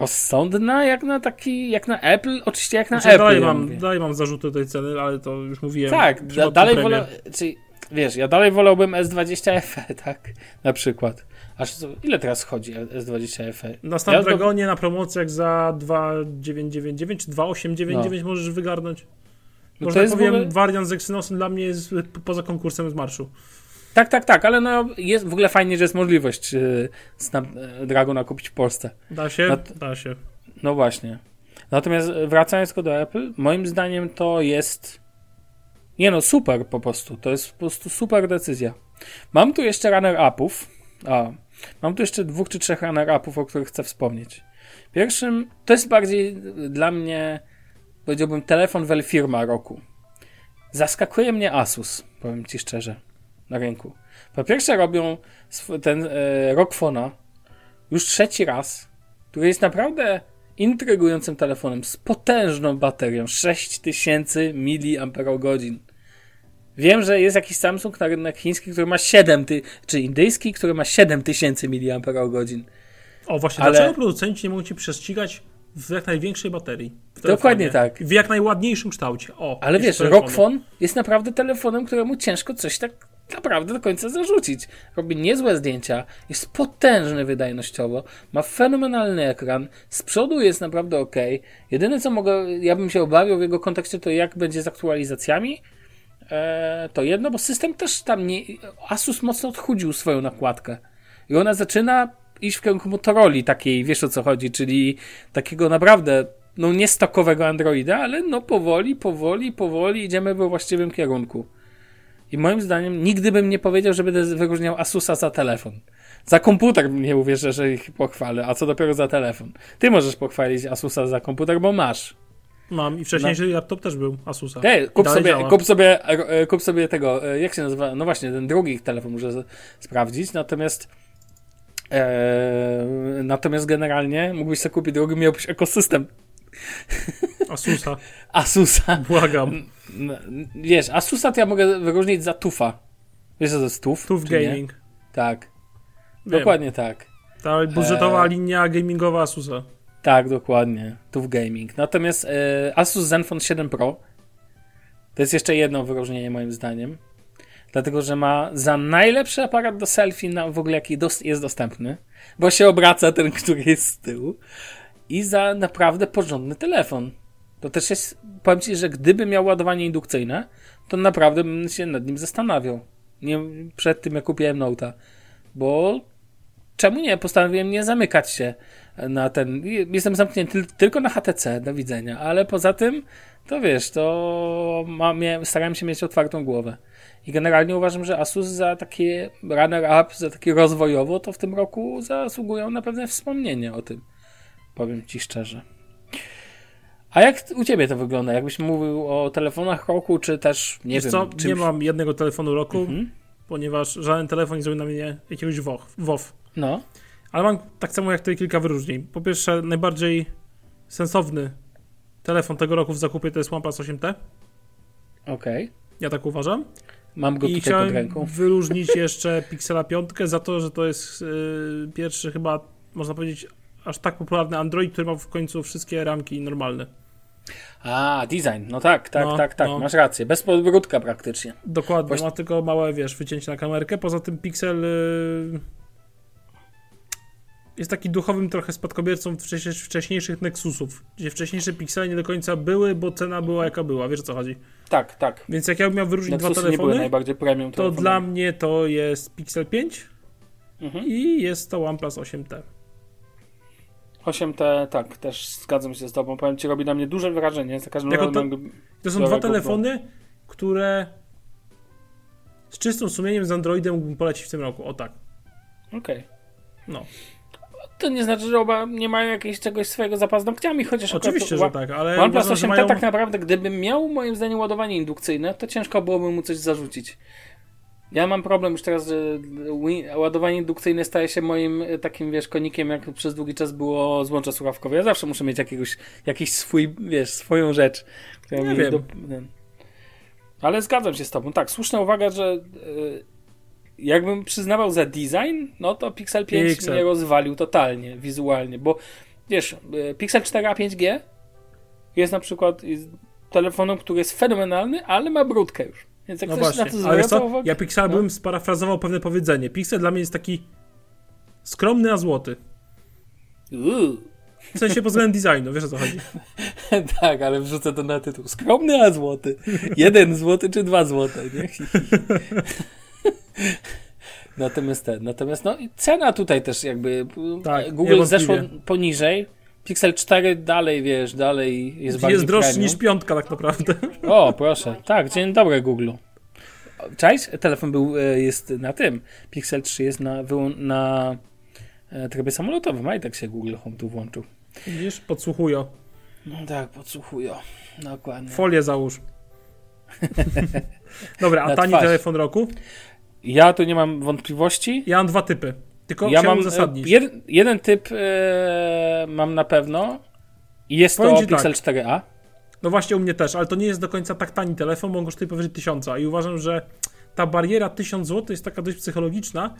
rozsądna jak na taki, jak na Apple, oczywiście jak na znaczy, Apple. Dalej, ja mam, dalej mam zarzuty tej ceny, ale to już mówiłem. Tak, da, dalej wolę, czyli wiesz, ja dalej wolałbym S20 FE, tak? Na przykład. Aż ile teraz chodzi S20 FE? Na Snapdragonie ja na promocjach za 2,999 czy 2,899 no. możesz wygarnąć. No Można powiem, ogóle... wariant z Exynosem dla mnie jest poza konkursem z marszu. Tak, tak, tak, ale no jest w ogóle fajnie, że jest możliwość yy, Snapdragona kupić w Polsce. Da się? da się. No właśnie. Natomiast wracając do Apple, moim zdaniem to jest nie no, super po prostu. To jest po prostu super decyzja. Mam tu jeszcze runner-upów. A, mam tu jeszcze dwóch czy trzech runner-upów, o których chcę wspomnieć. Pierwszym, to jest bardziej dla mnie, powiedziałbym, telefon wel firma roku. Zaskakuje mnie Asus, powiem ci szczerze, na rynku. Po pierwsze robią ten e, Rockfona już trzeci raz, który jest naprawdę intrygującym telefonem z potężną baterią 6000 mAh. Wiem, że jest jakiś Samsung na rynek chiński, który ma 7, ty, czy indyjski, który ma 7000 mAh. O, właśnie, ale... dlaczego producenci nie mogą ci prześcigać w jak największej baterii? Dokładnie tak. W jak najładniejszym kształcie. O, ale wiesz, Rockfon jest naprawdę telefonem, któremu ciężko coś tak naprawdę do końca zarzucić. Robi niezłe zdjęcia, jest potężny wydajnościowo, ma fenomenalny ekran, z przodu jest naprawdę ok. Jedyne co mogę, ja bym się obawiał w jego kontekście, to jak będzie z aktualizacjami. E, to jedno, bo system też tam nie. Asus mocno odchudził swoją nakładkę. I ona zaczyna iść w kierunku Motorola takiej, wiesz o co chodzi, czyli takiego naprawdę, no nie stokowego Androida, ale no powoli, powoli, powoli idziemy we właściwym kierunku. I moim zdaniem nigdy bym nie powiedział, że będę wyróżniał Asusa za telefon. Za komputer nie uwierzę, że ich pochwalę, a co dopiero za telefon. Ty możesz pochwalić Asusa za komputer, bo masz. Mam i wcześniejszy no. laptop też był Asusa. Ej, kup, sobie, kup, sobie, kup sobie tego, e, jak się nazywa, no właśnie, ten drugi telefon muszę sprawdzić, natomiast e, natomiast generalnie mógłbyś sobie kupić drugi, miałbyś ekosystem. Asusa. Asusa. Błagam. Wiesz, Asusa to ja mogę wyróżnić za Tufa. Wiesz co to jest Tuf? Tuf Gaming. Nie? Tak. Wiem. Dokładnie tak. Ta budżetowa e... linia gamingowa Asusa. Tak, dokładnie. Tu w gaming. Natomiast e, Asus Zenfone 7 Pro to jest jeszcze jedno wyróżnienie moim zdaniem. Dlatego, że ma za najlepszy aparat do selfie na w ogóle jaki jest dostępny, bo się obraca ten, który jest z tyłu i za naprawdę porządny telefon. To też jest, powiem Ci, że gdyby miał ładowanie indukcyjne, to naprawdę bym się nad nim zastanawiał. Nie przed tym, jak kupiłem Note'a. Bo czemu nie? Postanowiłem nie zamykać się na ten. Jestem zamknięty tylko na HTC, do widzenia, ale poza tym, to wiesz, to mam, starałem się mieć otwartą głowę. I generalnie uważam, że Asus za takie runner-up, za takie rozwojowo, to w tym roku zasługują na pewne wspomnienie o tym. Powiem ci szczerze. A jak u ciebie to wygląda? Jakbyś mówił o telefonach roku, czy też nie Wiesz wiem. Co? Czymś... Nie mam jednego telefonu roku, mhm. ponieważ żaden telefon nie zrobił na mnie jakiegoś WoW. No. Ale mam tak samo jak ty kilka wyróżnień. Po pierwsze, najbardziej sensowny telefon tego roku w zakupie to jest OnePlus 8T. Okej. Okay. Ja tak uważam. Mam go I tutaj pod ręką. wyróżnić jeszcze Pixela 5 za to, że to jest yy, pierwszy chyba, można powiedzieć, aż tak popularny Android, który ma w końcu wszystkie ramki normalne. A, design. No tak, tak, no, tak, tak. No. Masz rację. Bez podbródka praktycznie. Dokładnie. Ma tylko małe, wiesz, wycięcie na kamerkę. Poza tym Pixel... Yy jest taki duchowym trochę spadkobiercą wcześniejszych Nexusów, gdzie wcześniejsze piksele nie do końca były, bo cena była jaka była, wiesz o co chodzi? Tak, tak. Więc jak ja bym miał wyróżnić Nexusy dwa telefony, najbardziej premium to dla mnie to jest Pixel 5 mhm. i jest to OnePlus 8T. 8T, tak, też zgadzam się z tobą. Powiem ci, robi na mnie duże wrażenie. Za każdym razem. To, to są dwa telefony, które z czystym sumieniem z Androidem mógłbym polecić w tym roku. O tak. Okej. Okay. No to nie znaczy, że oba nie mają jakiegoś czegoś swojego za paznokciami, chociaż Oczywiście, że tak, ale OnePlus 8T mają... tak naprawdę, gdybym miał moim zdaniem ładowanie indukcyjne, to ciężko byłoby mu coś zarzucić. Ja mam problem już teraz, że ładowanie indukcyjne staje się moim e, takim, wiesz, konikiem, jak przez długi czas było złącze słuchawkowe. Ja zawsze muszę mieć jakiegoś, jakiś swój, wiesz, swoją rzecz. Która nie wiem. Do... Ale zgadzam się z tobą. Tak, słuszna uwaga, że yy, jakbym przyznawał za design, no to Pixel 5 Pixel. mnie rozwalił totalnie wizualnie, bo wiesz, e, Pixel 4a 5G jest na przykład telefonem, który jest fenomenalny, ale ma brudkę już. Więc jak no ktoś właśnie. na to Ale co? Ja Pixel no. bym sparafrazował pewne powiedzenie. Pixel dla mnie jest taki skromny, a złoty. Uuu. W sensie pod względem designu, wiesz o co chodzi. tak, ale wrzucę to na tytuł. Skromny, a złoty. Jeden złoty czy dwa złote, nie? natomiast ten, natomiast no cena tutaj też jakby tak, Google zeszło poniżej. Pixel 4 dalej, wiesz, dalej jest, bardziej Jest droższy premium. niż piątka tak naprawdę. O, proszę. Tak, dzień dobry Google. Cześć, telefon był, e, jest na tym. Pixel 3 jest na, na e, trybie samolotowym, a i tak się Google Home tu włączył. Widzisz, podsłuchują. No tak, podsłuchują. Dokładnie. Folię załóż. Dobra, a tani telefon roku? Ja tu nie mam wątpliwości. Ja mam dwa typy. Tylko ja mam e, uzasadnić. Jed, jeden typ e, mam na pewno. I jest Powiem to Pixel tak. 4a. No właśnie u mnie też, ale to nie jest do końca tak tani telefon, bo on kosztuje powyżej 1000 i uważam, że ta bariera 1000 zł jest taka dość psychologiczna,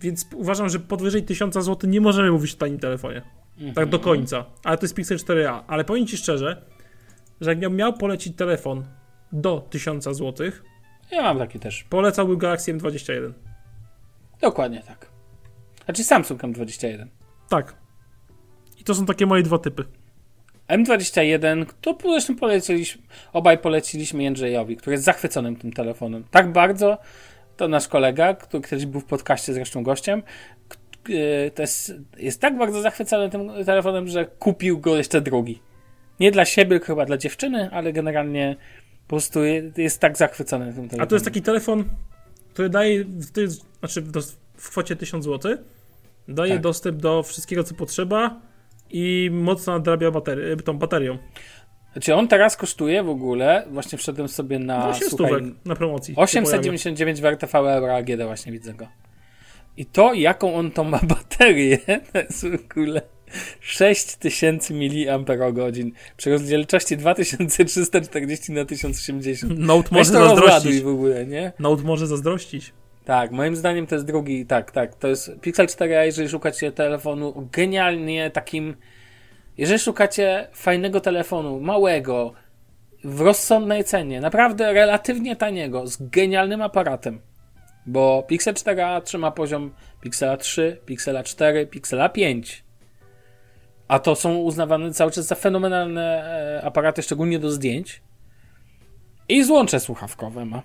więc uważam, że podwyżej 1000 zł nie możemy mówić o tanim telefonie. Mhm. Tak do końca. Ale to jest Pixel 4a. Ale powiem Ci szczerze, że jakbym miał polecić telefon do 1000 zł, ja mam taki też. Polecałbym Galaxy M21. Dokładnie tak. Znaczy Samsung M21. Tak. I to są takie moje dwa typy. M21, to zresztą poleciliśmy, obaj poleciliśmy Jędrzejowi, który jest zachwyconym tym telefonem. Tak bardzo, to nasz kolega, który kiedyś był w podcaście zresztą gościem, e, to jest, jest tak bardzo zachwycony tym telefonem, że kupił go jeszcze drugi. Nie dla siebie, chyba dla dziewczyny, ale generalnie po prostu jest tak zachwycony tym telefonem. A to jest taki telefon, który daje, znaczy w kwocie 1000 zł, daje tak. dostęp do wszystkiego, co potrzeba i mocno nadrabia bateri tą baterią. Znaczy on teraz kosztuje w ogóle, właśnie wszedłem sobie na... 8 no, słuchaj, na promocji. 899 w RTV Euro AGD właśnie widzę go. I to, jaką on to ma baterię, to jest w ogóle 6000 mAh przy rozdzielczości 2340 na 1080. Note może zazdrościć. w ogóle, nie? Note może zazdrościć. Tak, moim zdaniem to jest drugi, tak, tak, to jest Pixel 4a, jeżeli szukacie telefonu genialnie takim, jeżeli szukacie fajnego telefonu, małego, w rozsądnej cenie, naprawdę relatywnie taniego, z genialnym aparatem, bo Pixel 4a trzyma poziom Pixela 3, Pixela 4, Pixela 5, a to są uznawane cały czas za fenomenalne e, aparaty, szczególnie do zdjęć, i złącze słuchawkowe ma.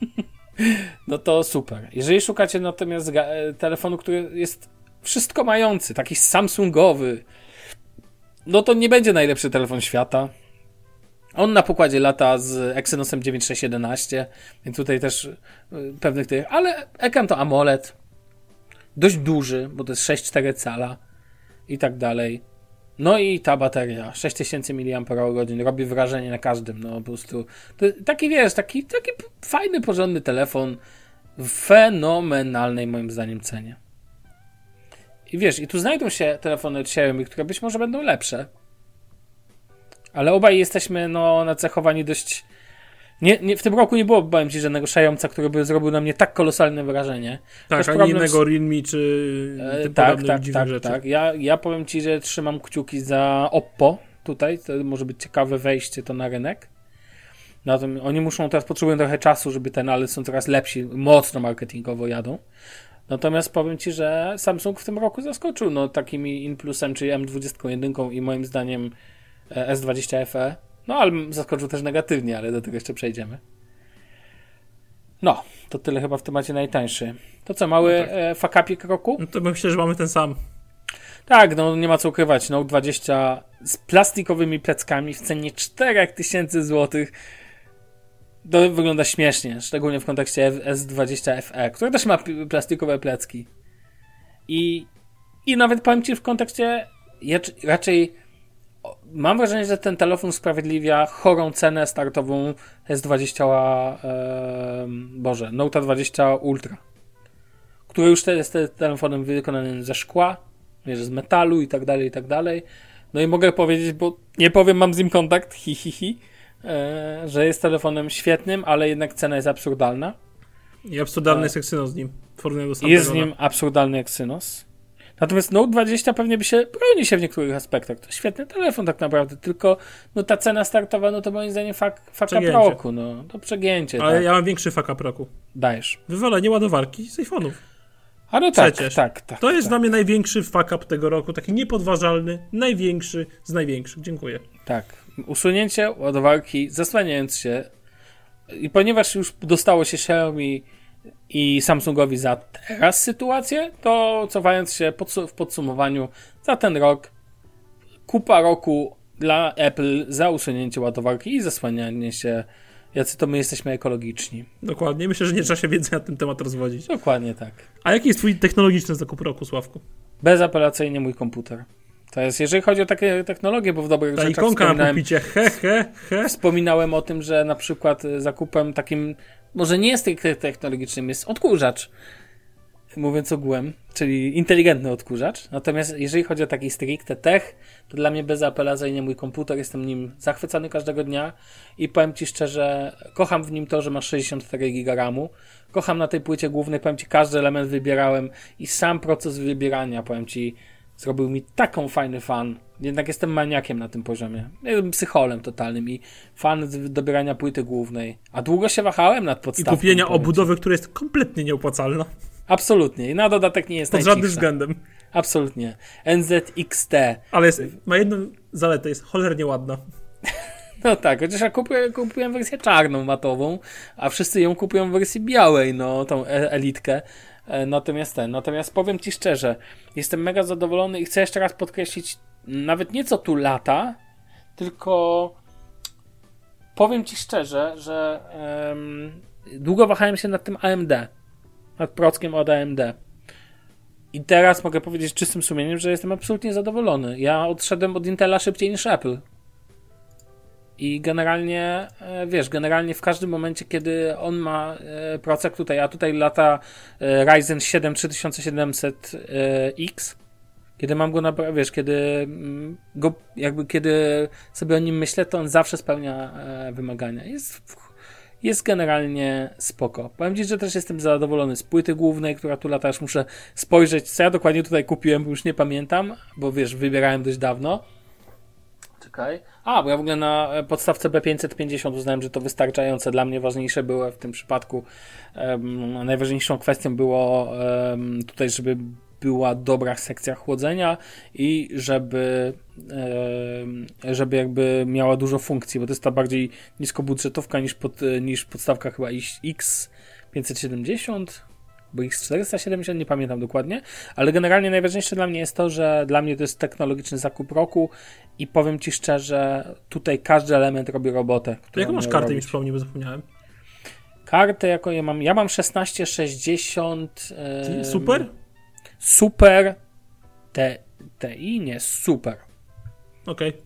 no to super. Jeżeli szukacie natomiast e, telefonu, który jest wszystko mający, taki Samsungowy, no to nie będzie najlepszy telefon świata. On na pokładzie lata z Exynosem 9611, więc tutaj też e, pewnych tych, ale ekran to AMOLED, dość duży, bo to jest 6,4 cala i tak dalej. No i ta bateria, 6000 mAh robi wrażenie na każdym, no po prostu. Taki wiesz, taki, taki fajny, porządny telefon w fenomenalnej moim zdaniem cenie. I wiesz, i tu znajdą się telefony od Xiaomi, które być może będą lepsze. Ale obaj jesteśmy no, nacechowani dość nie, nie, w tym roku nie było, powiem ci, żadnego szająca, który by zrobił na mnie tak kolosalne wrażenie. Tak, Też ani innego z... Realme czy e, tak, tak, tak, rzeczy. tak. Ja, ja powiem ci, że trzymam kciuki za Oppo tutaj, to może być ciekawe wejście to na rynek. Natomiast oni muszą teraz, potrzebują trochę czasu, żeby ten, ale są coraz lepsi, mocno marketingowo jadą. Natomiast powiem Ci, że Samsung w tym roku zaskoczył no, takimi Inplusem, czyli M21 i moim zdaniem e, S20 FE no, ale zaskoczył też negatywnie, ale do tego jeszcze przejdziemy. No, to tyle chyba w temacie najtańszy. To co, mały no tak. e, fakapik roku? No to myślę, że mamy ten sam. Tak, no nie ma co ukrywać. Note 20 z plastikowymi pleckami w cenie 4000 zł. To wygląda śmiesznie, szczególnie w kontekście S20 FE, który też ma plastikowe plecki. I, i nawet powiem Ci w kontekście raczej mam wrażenie, że ten telefon usprawiedliwia chorą cenę startową S20, e, Boże, Note 20 Ultra, który już jest telefonem wykonanym ze szkła, wiesz, z metalu i tak dalej, i tak dalej. No i mogę powiedzieć, bo nie powiem, mam z nim kontakt, hi, hi, hi, e, że jest telefonem świetnym, ale jednak cena jest absurdalna. I absurdalny e, jest Exynos z nim. Jest z nim absurdalny Exynos. Natomiast Note 20 pewnie by się, broni się w niektórych aspektach. To świetny telefon tak naprawdę, tylko no ta cena startowa, no to moim zdaniem fak, faka roku, no to przegięcie. Ale tak. ja mam większy faka roku. Dajesz. Wywalenie ładowarki z iPhone'ów. A no tak, Przecież. tak, tak. To jest tak. dla mnie największy fuck up tego roku, taki niepodważalny, największy z największych. Dziękuję. Tak. Usunięcie ładowarki, zasłaniając się i ponieważ już dostało się Xiaomi i Samsungowi za teraz sytuację, to cofając się w podsumowaniu za ten rok, kupa roku dla Apple za usunięcie ładowarki i zasłanianie się jacy to my jesteśmy ekologiczni. Dokładnie. Myślę, że nie trzeba się więcej na ten temat rozwodzić. Dokładnie tak. A jaki jest twój technologiczny zakup roku, Sławku? Bezapelacyjnie mój komputer. To jest, jeżeli chodzi o takie technologie, bo w dobrych Ta rzeczach ikonka na popicie, he, he, he. Wspominałem o tym, że na przykład zakupem takim, może nie jest technologicznym, jest odkurzacz mówiąc ogółem, czyli inteligentny odkurzacz. Natomiast jeżeli chodzi o taki stricte tech, to dla mnie bezapelacyjnie mój komputer, jestem nim zachwycony każdego dnia i powiem Ci szczerze, kocham w nim to, że ma 64 GB RAMu. Kocham na tej płycie głównej, powiem Ci, każdy element wybierałem i sam proces wybierania, powiem Ci, zrobił mi taką fajny fan. Jednak jestem maniakiem na tym poziomie. Jestem psycholem totalnym i fan dobierania płyty głównej. A długo się wahałem nad podstawą. I kupienia obudowy, która jest kompletnie nieopłacalna. Absolutnie. I na dodatek nie jest Pod żadnym względem. Absolutnie. NZXT. Ale jest, ma jedną zaletę, jest cholernie ładna. No tak, chociaż ja kupuję, kupiłem wersję czarną, matową, a wszyscy ją kupują w wersji białej, no, tą e, elitkę. E, natomiast ten, natomiast powiem Ci szczerze, jestem mega zadowolony i chcę jeszcze raz podkreślić, nawet nie co tu lata, tylko powiem Ci szczerze, że um, długo wahałem się nad tym AMD nad prockiem od AMD. I teraz mogę powiedzieć czystym sumieniem, że jestem absolutnie zadowolony. Ja odszedłem od Intela szybciej niż Apple. I generalnie, e, wiesz, generalnie w każdym momencie, kiedy on ma e, procek tutaj, a tutaj lata e, Ryzen 7 3700X, kiedy mam go na, wiesz, kiedy mm, go, jakby kiedy sobie o nim myślę, to on zawsze spełnia wymagania. Jest jest generalnie spoko. Powiem Ci, że też jestem zadowolony z płyty głównej, która tu lata, już muszę spojrzeć, co ja dokładnie tutaj kupiłem, bo już nie pamiętam, bo wiesz, wybierałem dość dawno. Czekaj. A, bo ja w ogóle na podstawce B550 uznałem, że to wystarczające. Dla mnie ważniejsze było w tym przypadku, um, najważniejszą kwestią było um, tutaj, żeby była dobra sekcja chłodzenia i żeby, e, żeby jakby miała dużo funkcji, bo to jest ta bardziej niskobudżetowka niż, pod, niż podstawka chyba X570 bo X470, nie pamiętam dokładnie, ale generalnie najważniejsze dla mnie jest to, że dla mnie to jest technologiczny zakup roku i powiem Ci szczerze, tutaj każdy element robi robotę. Jaką masz kartę, mi przypomnij, bo zapomniałem. Kartę, jaką ja mam? Ja mam 1660. Super? Super T, TI, nie, super. Okej. Okay.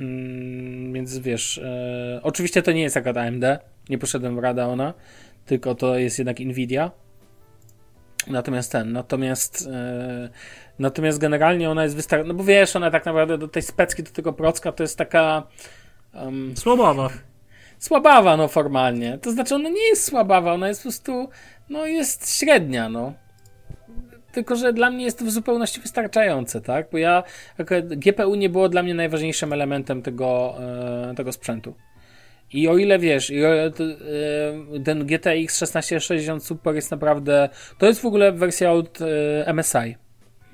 Mm, więc wiesz, e, oczywiście to nie jest akurat AMD, nie poszedłem w Radeona, tylko to jest jednak Nvidia. Natomiast ten, natomiast e, natomiast generalnie ona jest wystarczająca, no bo wiesz, ona tak naprawdę do tej specki, do tego procka to jest taka um, słabawa. Słabawa, no formalnie. To znaczy ona nie jest słabawa, ona jest po prostu, no jest średnia, no. Tylko, że dla mnie jest to w zupełności wystarczające, tak? Bo ja, GPU nie było dla mnie najważniejszym elementem tego, e, tego sprzętu. I o ile wiesz, i o, e, ten GTX 1660 Super jest naprawdę, to jest w ogóle wersja od e, MSI.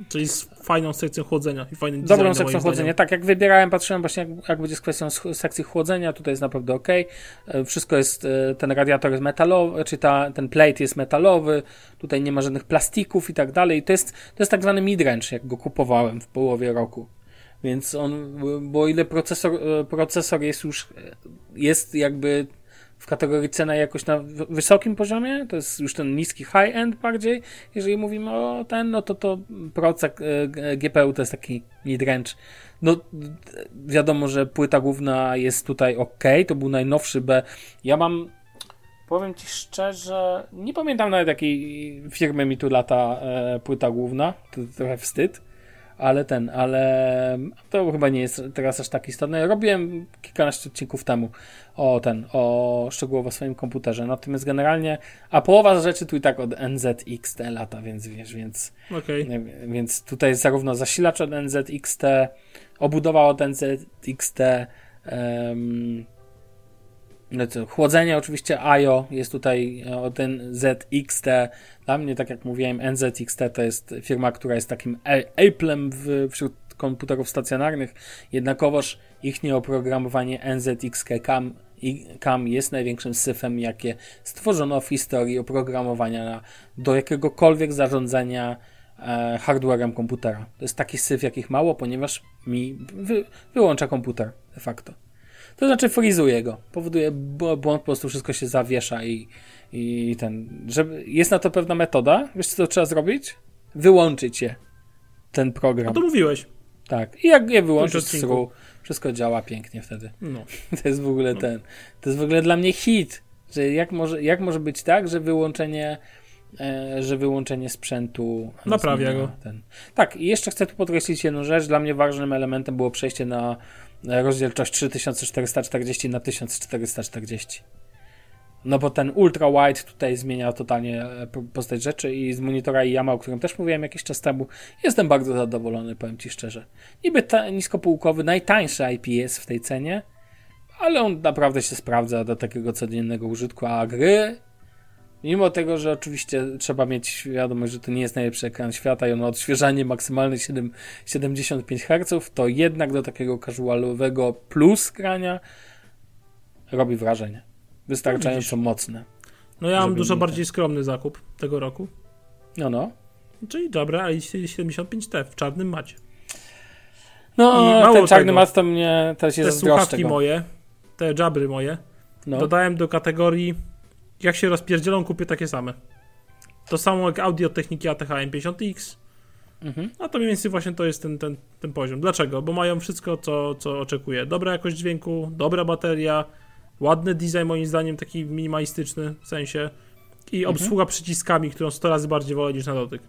Czyli z fajną sekcją chłodzenia i fajnym Dobrą sekcją chłodzenia. Tak, jak wybierałem, patrzyłem właśnie, jak, jak będzie z kwestią sekcji chłodzenia, tutaj jest naprawdę ok. E, wszystko jest, e, ten radiator jest metalowy, czy ta, ten plate jest metalowy, tutaj nie ma żadnych plastików i tak dalej. To jest, to jest tak zwany midrange, jak go kupowałem w połowie roku. Więc on, bo ile procesor, e, procesor jest już, jest jakby w kategorii cena jakoś na wysokim poziomie, to jest już ten niski high-end bardziej, jeżeli mówimy o ten, no to to procek e, GPU to jest taki midrange. No wiadomo, że płyta główna jest tutaj ok, to był najnowszy B. Ja mam Powiem Ci szczerze, nie pamiętam nawet jakiej firmy mi tu lata e, płyta główna, to trochę wstyd, ale ten, ale to chyba nie jest teraz aż tak istotne. Robiłem kilkanaście odcinków temu o ten, o szczegółowo swoim komputerze, natomiast generalnie, a połowa rzeczy tu i tak od NZXT lata, więc wiesz, więc, okay. więc tutaj zarówno zasilacz od NZXT, obudowa od NZXT, um, no chłodzenie oczywiście IO jest tutaj e, od NZXT. Dla mnie, tak jak mówiłem, NZXT to jest firma, która jest takim Apple'em wśród komputerów stacjonarnych, jednakowoż ich nieoprogramowanie NZXK CAM, CAM jest największym syfem, jakie stworzono w historii oprogramowania na, do jakiegokolwiek zarządzania e, hardwarem komputera. To jest taki syf, jakich mało, ponieważ mi wy, wyłącza komputer de facto. To znaczy frizuje go. Powoduje błąd, po prostu wszystko się zawiesza i, i ten. Żeby, jest na to pewna metoda. Wiesz, co trzeba zrobić? Wyłączyć je. Ten program. A to mówiłeś. Tak. I jak je wyłączyć z wszystko działa pięknie wtedy. No. To jest w ogóle no. ten. To jest w ogóle dla mnie hit. Że jak może, jak może być tak, że wyłączenie e, że wyłączenie sprzętu naprawia go. Ten. Tak, i jeszcze chcę tu podkreślić jedną rzecz. Dla mnie ważnym elementem było przejście na rozdzielczość 3440 na 1440. No bo ten ultra wide tutaj zmienia totalnie e, postać rzeczy i z monitora Yama, o którym też mówiłem jakiś czas temu, jestem bardzo zadowolony, powiem Ci szczerze. Niby ta, niskopółkowy, najtańszy IPS w tej cenie, ale on naprawdę się sprawdza do takiego codziennego użytku, a gry Mimo tego, że oczywiście trzeba mieć świadomość, że to nie jest najlepszy ekran świata i on ma odświeżanie maksymalne 7, 75 Hz, to jednak do takiego casualowego plus grania robi wrażenie. Wystarczająco no, mocne. No ja mam dużo bardziej skromny zakup tego roku. No, no. Czyli dobra, ale 75T w czarnym macie. No, ten czarny mat to mnie też jest Te słuchawki moje, te jabry moje, no. dodałem do kategorii jak się rozpierdzielą, kupię takie same. To samo jak audio techniki ATH M50X. Mhm. A to mniej więcej właśnie to jest ten, ten, ten poziom. Dlaczego? Bo mają wszystko, co, co oczekuję. Dobra jakość dźwięku, dobra bateria, ładny design moim zdaniem, taki minimalistyczny w sensie i mhm. obsługa przyciskami, którą 100 razy bardziej wolę niż na dotyk.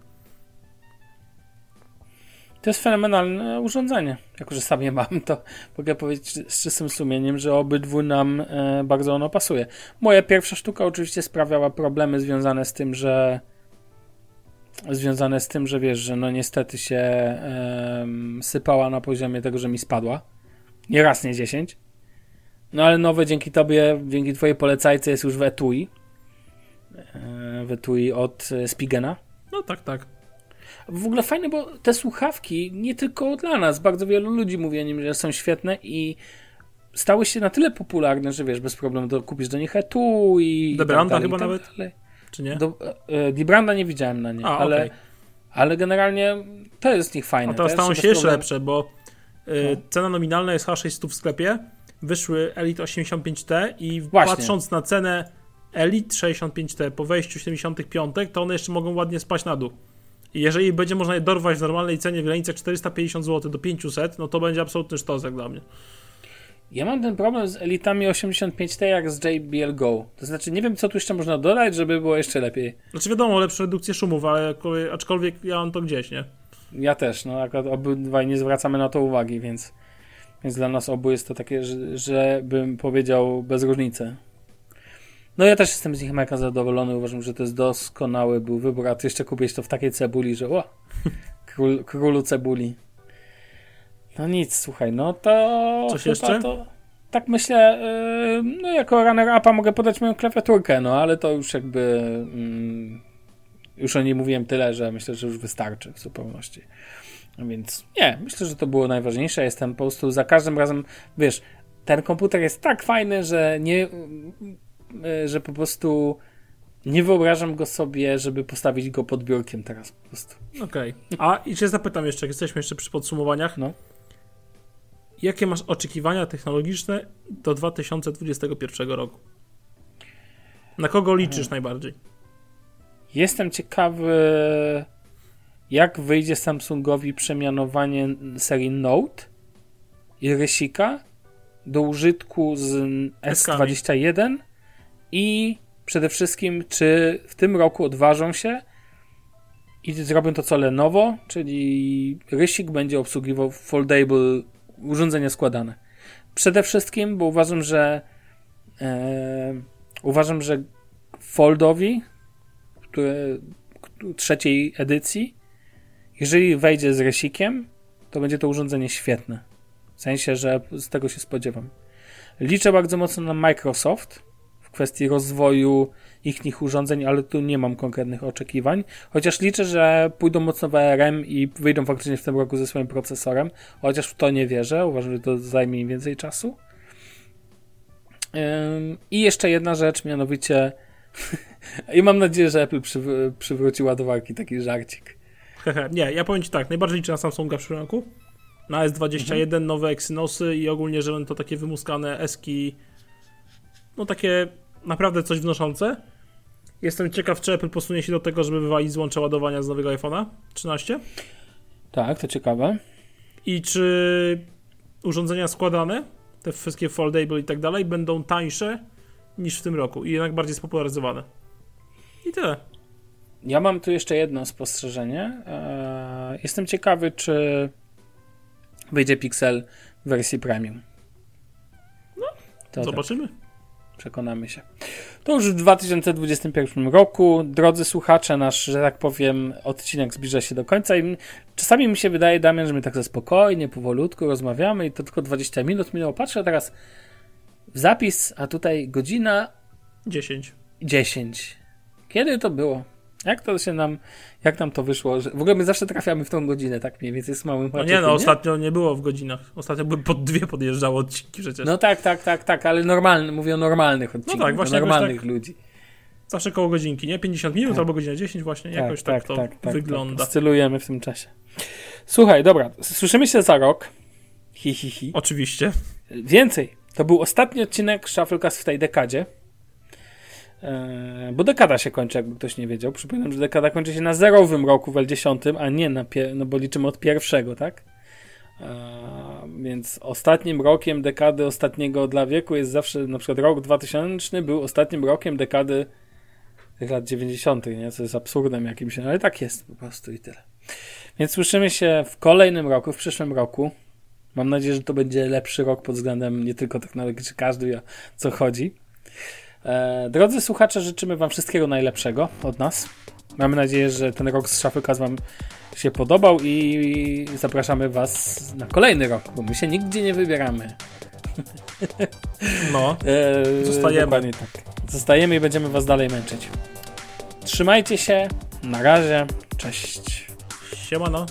To jest fenomenalne urządzenie. Jako, że sam je mam, to mogę powiedzieć z czystym sumieniem, że obydwu nam e, bardzo ono pasuje. Moja pierwsza sztuka oczywiście sprawiała problemy związane z tym, że związane z tym, że wiesz, że no niestety się e, sypała na poziomie tego, że mi spadła. Nie raz, nie dziesięć. No ale nowe dzięki tobie, dzięki twojej polecajce jest już w etui. E, w etui od Spigena. No tak, tak. W ogóle fajne, bo te słuchawki nie tylko dla nas, bardzo wielu ludzi mówi o nim, że są świetne i stały się na tyle popularne, że wiesz, bez problemu do, kupisz do nich etu i. Debranda tak chyba tak nawet? Dalej. Czy nie? Do, e, Debranda nie widziałem na nie, A, ale, okay. ale generalnie to jest z nich fajne. A teraz stało się jeszcze lepsze, bo y, no. cena nominalna jest H600 w sklepie, wyszły Elite 85T i Właśnie. patrząc na cenę Elite 65T po wejściu 75, to one jeszcze mogą ładnie spaść na dół. Jeżeli będzie można je dorwać w normalnej cenie w granicach 450 zł do 500, no to będzie absolutny sztosek dla mnie. Ja mam ten problem z elitami 85T jak z JBL Go. To znaczy, nie wiem, co tu jeszcze można dodać, żeby było jeszcze lepiej. Znaczy, wiadomo, lepsze redukcje szumów, ale aczkolwiek ja mam to gdzieś, nie? Ja też, no akurat obydwaj nie zwracamy na to uwagi, więc, więc dla nas obu jest to takie, że, że bym powiedział bez różnicy. No ja też jestem z nich mega zadowolony. Uważam, że to jest doskonały był wybór, a ty jeszcze kupiłeś to w takiej cebuli, że o, król, królu cebuli. No nic, słuchaj, no to... Coś jeszcze? To, tak myślę, yy, no jako runner-upa mogę podać moją klawiaturkę, no ale to już jakby... Yy, już o niej mówiłem tyle, że myślę, że już wystarczy w zupełności. No więc nie, myślę, że to było najważniejsze. Jestem po prostu za każdym razem, wiesz, ten komputer jest tak fajny, że nie że po prostu nie wyobrażam go sobie, żeby postawić go pod biurkiem teraz po prostu. Okej. Okay. A i cię zapytam jeszcze, jak jesteśmy jeszcze przy podsumowaniach. No. Jakie masz oczekiwania technologiczne do 2021 roku? Na kogo liczysz hmm. najbardziej? Jestem ciekawy, jak wyjdzie Samsungowi przemianowanie serii Note i Rysika do użytku z S21 i przede wszystkim, czy w tym roku odważą się i zrobią to co Lenovo, czyli rysik będzie obsługiwał foldable urządzenia składane. Przede wszystkim, bo uważam, że e, uważam, że foldowi trzeciej edycji, jeżeli wejdzie z rysikiem, to będzie to urządzenie świetne. W sensie, że z tego się spodziewam. Liczę bardzo mocno na Microsoft w kwestii rozwoju ich urządzeń, ale tu nie mam konkretnych oczekiwań. Chociaż liczę, że pójdą mocno w ARM i wyjdą faktycznie w tym roku ze swoim procesorem. Chociaż w to nie wierzę. Uważam, że to zajmie im więcej czasu. I jeszcze jedna rzecz, mianowicie i mam nadzieję, że Apple przyw przywróci ładowarki, taki żarcik. nie, ja powiem Ci tak, najbardziej liczę na Samsunga w przyszłym roku. Na S21 mhm. nowe Exynosy i ogólnie, że będą to takie wymuskane eski, no takie naprawdę coś wnoszące. Jestem ciekaw, czy Apple posunie się do tego, żeby wywalić złącze ładowania z nowego iPhone'a 13. Tak, to ciekawe. I czy urządzenia składane, te wszystkie foldable i tak dalej, będą tańsze niż w tym roku i jednak bardziej spopularyzowane. I tyle. Ja mam tu jeszcze jedno spostrzeżenie. Eee, jestem ciekawy, czy wyjdzie Pixel w wersji premium. No, to zobaczymy. Tak. Przekonamy się. To już w 2021 roku. Drodzy słuchacze, nasz, że tak powiem, odcinek zbliża się do końca i czasami mi się wydaje, Damian, że my tak za spokojnie, powolutku rozmawiamy i to tylko 20 minut minęło. Patrzę teraz w zapis, a tutaj godzina 10. 10. Kiedy to było? Jak to się nam, jak nam to wyszło? W ogóle my zawsze trafiamy w tą godzinę, tak mniej więcej z małym No nie, no nie? ostatnio nie było w godzinach. Ostatnio by pod dwie podjeżdżały odcinki przecież. No tak, tak, tak, tak, ale normalny, mówię o normalnych odcinkach, no tak, właśnie normalnych tak, ludzi. Zawsze koło godzinki, nie? 50 minut tak. albo godzina 10 właśnie, tak, jakoś tak, tak to tak, tak, wygląda. Oscylujemy w tym czasie. Słuchaj, dobra, słyszymy się za rok. Hi, hi, hi. Oczywiście. Więcej. To był ostatni odcinek Shufflecast w tej dekadzie. Eee, bo dekada się kończy, jakby ktoś nie wiedział. Przypominam, że dekada kończy się na zerowym roku w L10, a nie na no bo liczymy od pierwszego, tak? Eee, więc ostatnim rokiem dekady ostatniego dla wieku jest zawsze, na przykład rok 2000 był ostatnim rokiem dekady tych lat 90., nie? Co jest absurdem jakimś, no ale tak jest po prostu i tyle. Więc słyszymy się w kolejnym roku, w przyszłym roku. Mam nadzieję, że to będzie lepszy rok pod względem nie tylko technologii, czy każdy wie, co chodzi. E, drodzy słuchacze, życzymy Wam wszystkiego najlepszego od nas. Mamy nadzieję, że ten rok z Shufflecast Wam się podobał i zapraszamy Was na kolejny rok, bo my się nigdzie nie wybieramy. No, e, zostajemy. Dokładnie tak. Zostajemy i będziemy Was dalej męczyć. Trzymajcie się, na razie, cześć. Siemano.